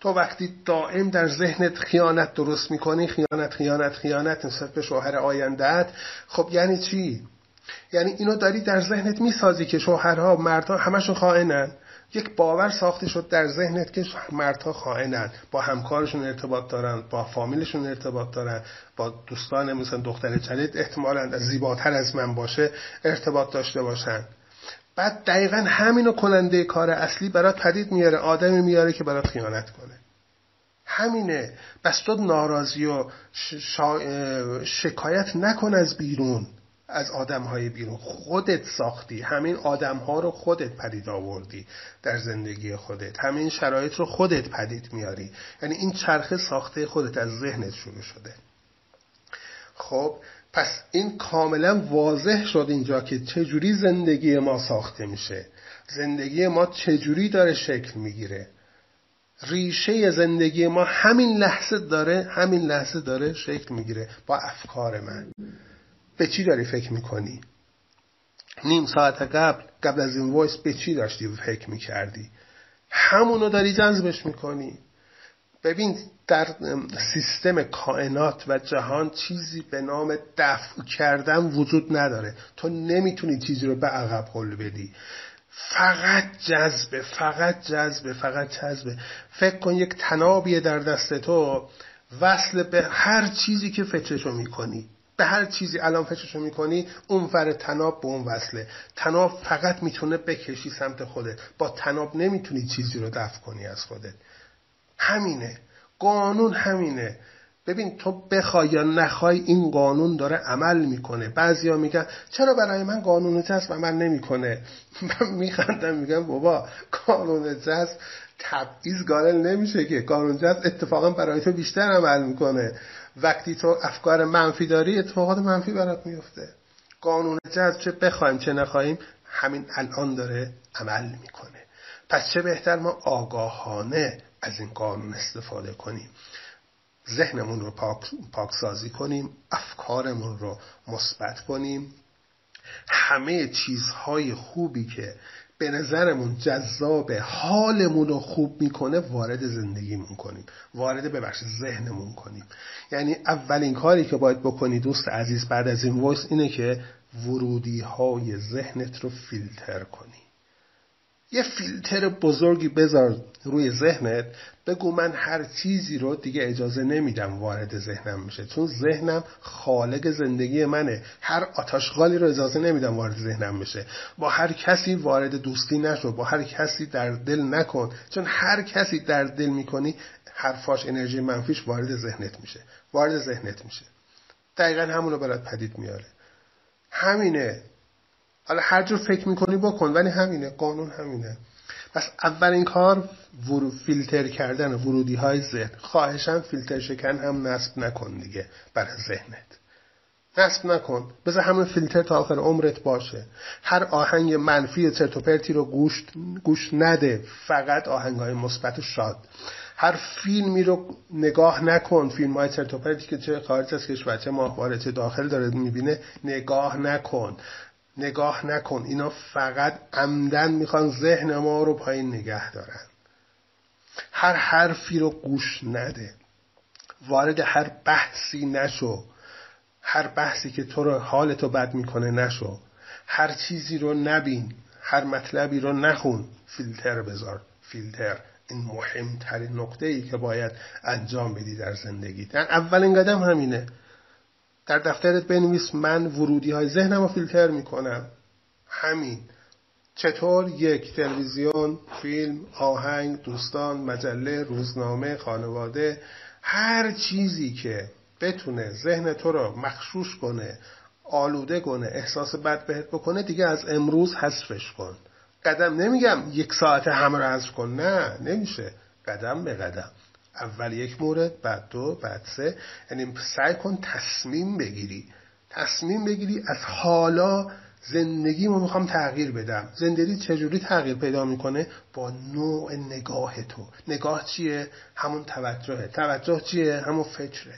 [SPEAKER 1] تو وقتی دائم در ذهنت خیانت درست می‌کنی خیانت خیانت خیانت نسبت به شوهر آیندهت خب یعنی چی؟ یعنی اینو داری در ذهنت می‌سازی که شوهرها مردها همشون خائنن. یک باور ساخته شد در ذهنت که مردها خائنن. با همکارشون ارتباط دارن با فامیلشون ارتباط دارن با دوستان مثلا دختر جدید احتمالا زیباتر از من باشه ارتباط داشته باشن. بعد دقیقا همینو کننده کار اصلی برات پدید میاره آدمی میاره که برات خیانت کنه. همینه. بس تو ناراضی و شکایت نکن از بیرون از آدم های بیرون. خودت ساختی. همین آدم ها رو خودت پدید آوردی در زندگی خودت. همین شرایط رو خودت پدید میاری. یعنی این چرخه ساخته خودت از ذهنت شروع شده. خب پس این کاملا واضح شد اینجا که چجوری زندگی ما ساخته میشه. زندگی ما چجوری داره شکل می‌گیره. ریشه زندگی ما همین لحظه داره همین لحظه داره شکل می‌گیره با افکار من. به چی داری فکر می‌کنی؟ نیم ساعت قبل قبل از این وایس به چی داشتی فکر می‌کردی؟ همونو داری جذبش می‌کنی. ببین در سیستم کائنات و جهان چیزی به نام دفع کردن وجود نداره. تو نمی‌تونی چیزی رو به عقب حل بدی. فقط جذبه فقط جذبه فقط جذبه. فکر کن یک تنابیه در دست تو وصل به هر چیزی که فکرشو می‌کنی. به هر چیزی الان فکرشو می‌کنی اون فر تناب به اون وصله. تناب فقط می‌تونه بکشی سمت خودت. با تناب نمی‌تونی چیزی رو دفع کنی از خودت. همینه. قانون همینه. ببین تو بخوای یا نخوای این قانون داره عمل می‌کنه. بعضیا میگن چرا برای من قانون جذب عمل نمی‌کنه. من میخندم میگم بابا قانون جذب تبعیض گارل نمیشه که قانون جذب اتفاقا برای تو بیشتر عمل می‌کنه. وقتی تو افکار منفی داری اتفاقات منفی برات میفته قانون جذب چه بخوایم چه نخواهیم همین الان داره عمل می‌کنه. پس چه بهتر؟ ما آگاهانه از این قانون استفاده کنیم. ذهنمون رو پاک، پاکسازی کنیم افکارمون رو مثبت کنیم. همه چیزهای خوبی که به نظرمون جذاب حالمون رو خوب می‌کنه وارد زندگیمون کنیم. وارد ببخش ذهنمون کنیم. یعنی اولین کاری که باید بکنی دوست عزیز بعد از این ویس اینه که ورودی های ذهنت رو فیلتر کنی یه فیلتر بزرگی بذار روی ذهنت بگو من هر چیزی رو دیگه اجازه نمیدم وارد ذهنم میشه چون ذهنم خالق زندگی منه. هر آتاشغالی رو اجازه نمیدم وارد ذهنم میشه با هر کسی وارد دوستی نشو با هر کسی در دل نکن چون هر کسی در دل می‌کنی حرفاش انرژی منفیش وارد ذهنت میشه وارد ذهنت میشه. دقیقا همونو برات پدید میاره. همینه. حالا هر جور فکر می‌کنی بکن ولی همینه قانون همینه. پس اولین کار ورو فیلتر کردن ورودی های ذهن. خواهشم فیلتر شکن هم نصب نکن دیگه برای ذهنت. نصب نکن. بذار همون فیلتر تا آخر عمرت باشه. هر آهنگ منفی چرتوپرتی رو گوش, گوش نده. فقط آهنگ های مثبت و شاد. هر فیلمی رو نگاه نکن. فیلم های چرتوپرتی که چه خارج از کشور چه ماهواره چه داخل داره می‌بینه نگاه نکن. نگاه نکن. اینا فقط عمدن می‌خوان ذهن ما رو پایین نگه دارن. هر حرفی رو گوش نده. وارد هر بحثی نشو. هر بحثی که تو رو حالتو بد می‌کنه نشو. هر چیزی رو نبین. هر مطلبی رو نخون. فیلتر بذار. فیلتر. این مهمترین نقطه ای که باید انجام بدی در زندگی اولین قدم همینه. در دفترت بنویس من ورودی های ذهنم رو فیلتر می‌کنم. همین. چطور یک تلویزیون فیلم آهنگ دوستان مجله روزنامه خانواده هر چیزی که بتونه ذهن تو رو مخشوش کنه آلوده کنه احساس بد بهت بکنه دیگه از امروز حذفش کن. قدم نمیگم یک ساعت همه رو حذف کن. نه نمیشه. قدم به قدم. اول یک مورد بعد دو بعد سه. یعنی سعی کن تصمیم بگیری. تصمیم بگیری از حالا زندگی ما می‌خوام تغییر بدم. زندگی چجوری تغییر پیدا می‌کنه؟ با نوع نگاه تو. نگاه چیه؟ همون توجهه. توجه چیه؟ همون فکره.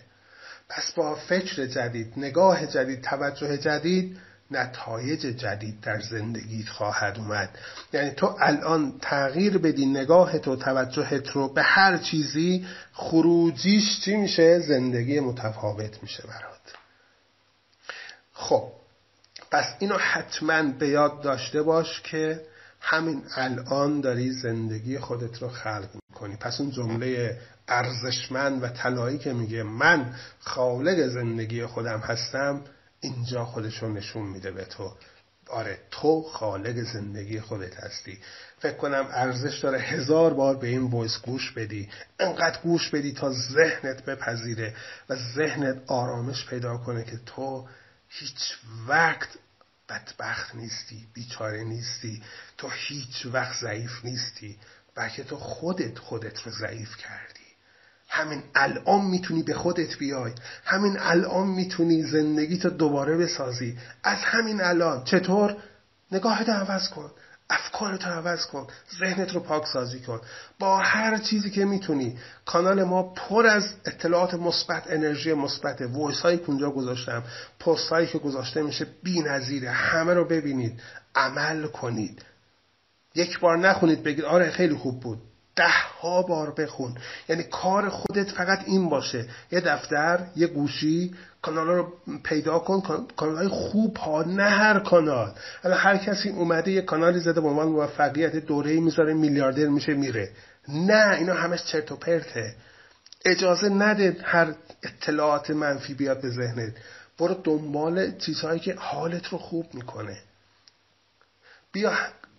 [SPEAKER 1] پس با فکر جدید نگاه جدید توجه جدید نتایج جدید در زندگیت خواهد اومد. یعنی تو الان تغییر بدی نگاه تو توجهت رو به هر چیزی خروجیش چی میشه؟ زندگی متفاوت میشه برات. خب پس اینو حتما به یاد داشته باش که همین الان داری زندگی خودت رو خلق می‌کنی. پس اون جمله ارزشمند و طلایی که میگه من خالق زندگی خودم هستم اینجا خودش رو نشون میده به تو. آره تو خالق زندگی خودت هستی. فکر کنم ارزش داره هزار بار به این وایس گوش بدی. انقدر گوش بدی تا ذهنت بپذیره و ذهنت آرامش پیدا کنه که تو هیچ وقت بدبخت نیستی بیچاره نیستی. تو هیچ وقت ضعیف نیستی بلکه تو خودت خودت رو ضعیف کردی. همین الان می‌تونی به خودت بیای. همین الان می‌تونی زندگی تو دوباره بسازی. از همین الان. چطور؟ نگاهت عوض کن. افکارت رو عوض کن. ذهنت رو پاک سازی کن. با هر چیزی که می‌تونی. کانال ما پر از اطلاعات مثبت انرژی مثبت voice هایی که گذاشتم. پست هایی که گذاشته میشه بی نظیره همه رو ببینید. عمل کنید. یک بار نخونید بگید آره خیلی خوب بود. ده ها بار بخون. یعنی کار خودت فقط این باشه. یه دفتر یه گوشی کانال رو پیدا کن. کانال های خوب ها نه هر کانال. الان هر کسی اومده یه کانالی زده به عنوان موفقیت دوره می‌ذاره میلیاردر میشه میره. نه اینا همش چرت و پرته. اجازه نده هر اطلاعات منفی بیاد به ذهنت. برو دنبال چیزهایی که حالت رو خوب می‌کنه. بیا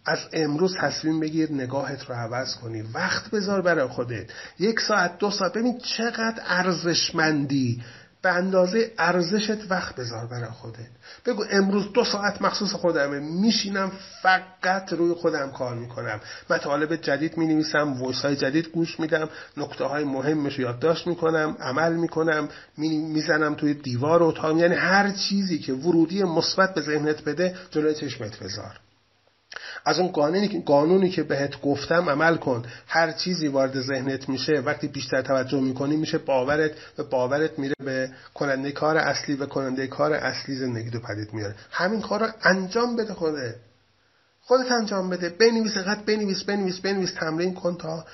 [SPEAKER 1] از امروز تصمیم بگیر نگاهت رو عوض کنی. وقت بذار برای خودت. یک ساعت دو ساعت. ببین چقدر ارزشمندی. به اندازه ارزشت وقت بذار برای خودت. بگو امروز دو ساعت مخصوص خودمه. میشینم فقط روی خودم کار می‌کنم. مطالب جدید می نویسم ویس های جدید گوش میدم. نکته های مهمش یادداشت می‌کنم عمل می‌کنم می‌زنم توی دیوار اتاق یعنی هر چیزی که ورودی مثبت به ذهنت بده جلوی چشمت بذار. از اون قانونی که قانونی که بهت گفتم عمل کن. هر چیزی وارد ذهنت میشه وقتی بیشتر توجه می‌کنی میشه باورت و باورت میره به کننده کار اصلی و کننده کار اصلی زندگی رو پدید میاره. همین کار رو انجام بده خودت. خودت انجام بده. بنویس قد بنویس بنویس بنویس تمرین کن تا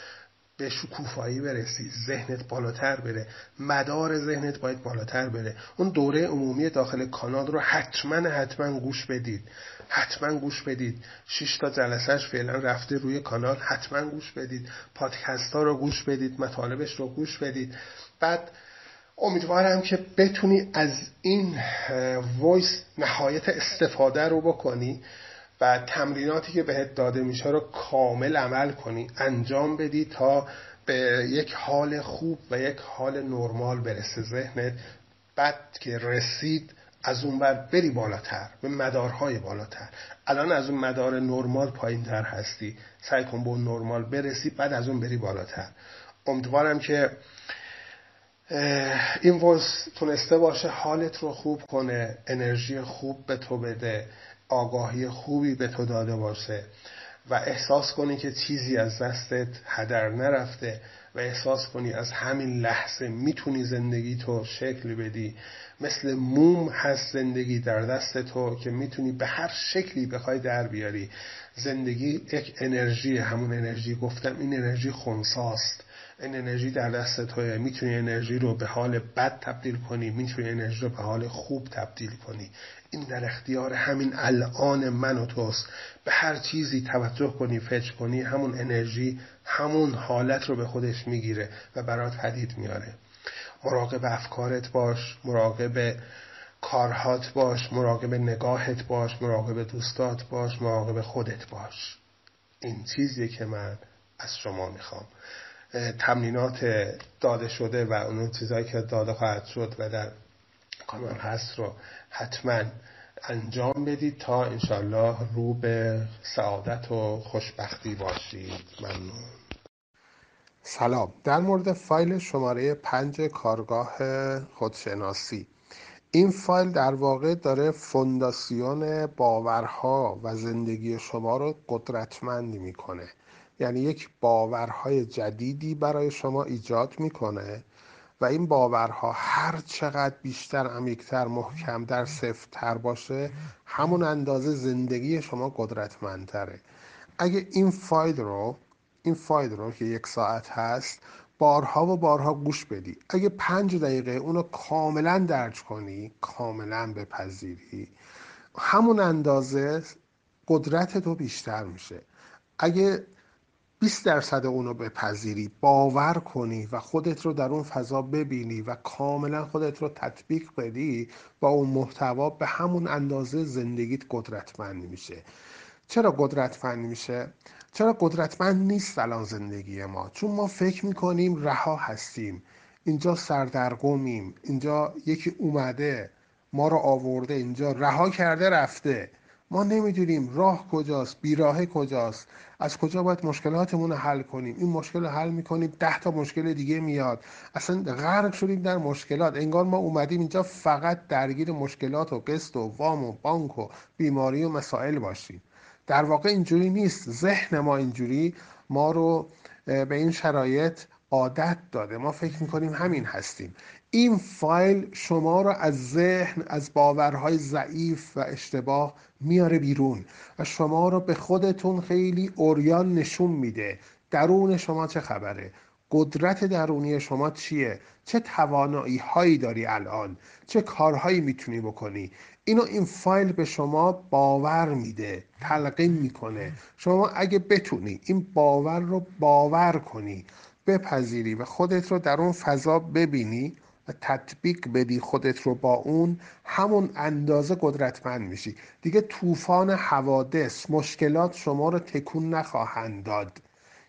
[SPEAKER 1] به شکوفایی برسی ذهنت بالاتر بره. مدار ذهنت باید بالاتر بره. اون دوره عمومی داخل کانال رو حتما حتما گوش بدید. حتما گوش بدید. 6 تا جلسهش فعلا رفته روی کانال. حتما گوش بدید. پادکست ها رو گوش بدید. مطالبش رو گوش بدید. بعد امیدوارم که بتونی از این وایس نهایت استفاده رو بکنی. و تمریناتی که بهت داده میشه رو کامل عمل کنی انجام بدی تا به یک حال خوب و یک حال نرمال برسه ذهنت. بعد که رسید از اون بر بری بالاتر به مدارهای بالاتر. الان از اون مدار نرمال پایین تر هستی. سعی کن به اون نرمال برسی بعد از اون بری بالاتر. امیدوارم که این ورس تونسته باشه حالت رو خوب کنه انرژی خوب به تو بده. آگاهی خوبی به تو داده باشه و احساس کنی که چیزی از دستت هدر نرفته و احساس کنی از همین لحظه می‌تونی زندگی تو شکل بدی. مثل موم هست زندگی در دست تو که می‌تونی به هر شکلی بخوای در بیاری. زندگی یک انرژی همون انرژی گفتم این انرژی خونساست. این انرژی در دست توه می‌تونی انرژی رو به حال بد تبدیل کنی می‌تونی انرژی رو به حال خوب تبدیل کنی. این در اختیار همین الان من و توست. به هر چیزی توجه کنی فکر کنی همون انرژی همون حالت رو به خودش می‌گیره و برات پدید میاره. مراقب افکارت باش مراقب کارهات باش مراقب نگاهت باش مراقب دوستات باش مراقب خودت باش. این چیزی که من از شما می‌خوام. تمرینات داده شده و اون چیزهایی که داده خواهد شد و در کانال هست رو حتما انجام بدید تا انشالله رو به سعادت و خوشبختی باشید. ممنون. سلام. در مورد فایل شماره پنج کارگاه خودشناسی. این فایل در واقع داره فونداسیون باورها و زندگی شما رو قدرتمند می‌کنه. یعنی یک باورهای جدیدی برای شما ایجاد می‌کنه و این باورها هر چقدر بیشتر عمیقتر محکم در سفتتر باشه همون اندازه زندگی شما قدرتمندتره. اگه این فایل رو این فایل رو که یک ساعت هست بارها و بارها گوش بدی. اگه پنج دقیقه اونو کاملا درج کنی کاملا بپذیری همون اندازه قدرت تو بیشتر میشه. اگه 20 درصد اونو بپذیری باور کنی و خودت رو در اون فضا ببینی و کاملا خودت رو تطبیق بدی با اون محتوا به همون اندازه زندگیت قدرتمند میشه. چرا قدرتمند میشه؟ چرا قدرتمند نیست الان زندگی ما؟ چون ما فکر می‌کنیم رها هستیم. اینجا سردرگمیم. اینجا یکی اومده ما رو آورده اینجا رها کرده رفته. ما نمی‌دونیم راه کجاست بیراه کجاست. از کجا باید مشکلاتمون رو حل کنیم؟ این مشکل رو حل می‌کنیم ده تا مشکل دیگه میاد. اصلا غرق شدیم در مشکلات. انگار ما اومدیم اینجا فقط درگیر مشکلات و قسط و وام و بانک و بیماری و مسائل باشیم. در واقع اینجوری نیست. ذهن ما اینجوری. ما رو به این شرایط عادت داده. ما فکر می‌کنیم همین هستیم. این فایل شما رو از ذهن از باورهای ضعیف و اشتباه میاره بیرون و شما رو به خودتون خیلی اوریان نشون میده. درون شما چه خبره؟ قدرت درونی شما چیه؟ چه توانایی هایی داری الان؟ چه کارهایی می‌تونی بکنی؟ اینو این فایل به شما باور میده تلقین می‌کنه. شما اگه بتونی این باور رو باور کنی بپذیری و خودت رو در اون فضا ببینی و تطبیق بدی خودت رو با اون همون اندازه قدرتمند میشی. دیگه طوفان حوادث مشکلات شما رو تکون نخواهند داد.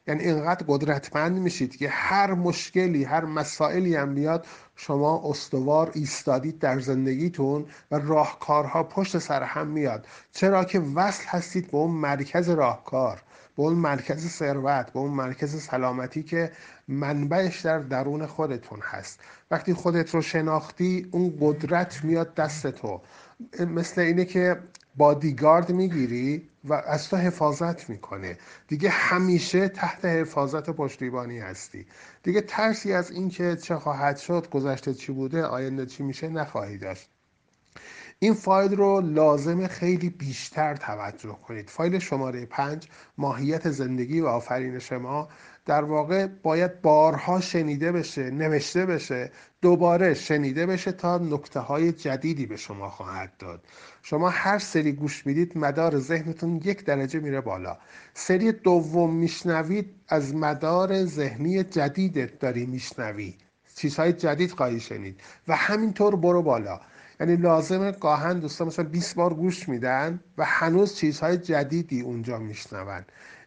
[SPEAKER 1] یعنی اینقدر قدرتمند میشید که هر مشکلی هر مسائلی هم بیاد شما استوار ایستادید در زندگیتون و راهکارها پشت سر هم میاد. چرا که وصل هستید به اون مرکز راهکار به اون مرکز ثروت به اون مرکز سلامتی که منبعش در درون خودتون هست. وقتی خودت رو شناختی اون قدرت میاد دست تو مثل اینه که بادیگارد می‌گیری و از تو حفاظت می‌کنه. دیگه همیشه تحت حفاظت پشتیبانی هستی. دیگه ترسی از اینکه چه خواهد شد گذشته چی بوده آینده چی میشه نخواهی داشت. این فایل رو لازم خیلی بیشتر توجه کنید. فایل شماره پنج ماهیت زندگی و آفرینش ما در واقع باید بارها شنیده بشه نوشته بشه دوباره شنیده بشه تا نکته های جدیدی به شما خواهد داد. شما هر سری گوش می‌دید مدار ذهنتون یک درجه میره بالا. سری دوم میشنوید از مدار ذهنی جدیدت داری میشنوی. چیزهای جدید خواهی شنید و همینطور برو بالا. یعنی لازمه گاهن دوستان مثلا 20 بار گوش میدن و هنوز چیزهای جدیدی اونجا میشنون.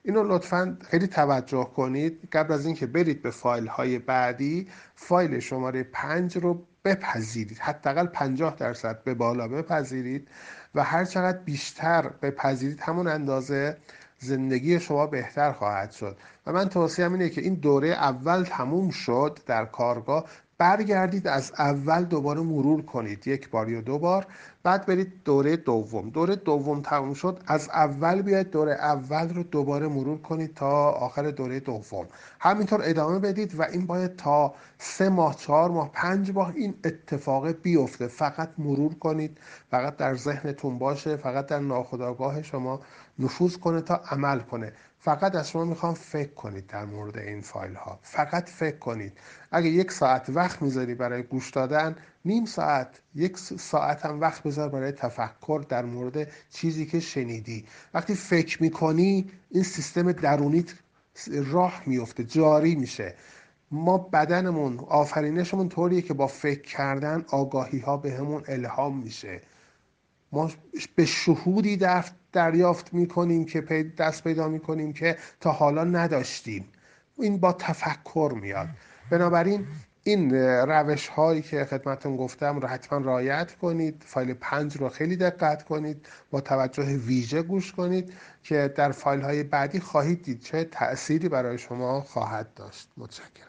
[SPEAKER 1] اینو لطفا خیلی توجه کنید. قبل از اینکه برید به فایل های بعدی فایل شماره 5 رو بپذیرید. حداقل 50 درصد به بالا بپذیرید و هر چقدر بیشتر بپذیرید همون اندازه زندگی شما بهتر خواهد شد. و من توصیهم اینه که این دوره اول تموم شد در کارگاه. برگردید از اول دوباره مرور کنید یک بار یا دو بار بعد برید دوره دوم. دوره دوم تموم شد از اول بیاید دوره اول رو دوباره مرور کنید تا آخر دوره دوم. همینطور ادامه بدید و این باید تا سه ماه چهار ماه پنج ماه این اتفاق بیفته. فقط مرور کنید فقط در ذهنتون باشه فقط در ناخودآگاه شما نفوذ کنه تا عمل کنه. فقط از شما می‌خوام فکر کنید در مورد این فایل ها فقط فکر کنید. اگه یک ساعت وقت می‌ذاری برای گوش دادن نیم ساعت یک ساعت هم وقت بذار برای تفکر در مورد چیزی که شنیدی. وقتی فکر می‌کنی این سیستم درونیت راه میفته جاری میشه. ما بدنمون آفرینشمون طوریه که با فکر کردن آگاهی ها به همون الهام میشه. ما به شهودی دریافت می‌کنیم که دست پیدا می‌کنیم که تا حالا نداشتیم. این با تفکر میاد. بنابراین این روش هایی که خدمتون گفتم رو حتما رایت کنید فایل پنج رو خیلی دقت کنید با توجه ویژه گوش کنید که در فایل های بعدی خواهید دید چه تأثیری برای شما خواهد داشت. متشکرم.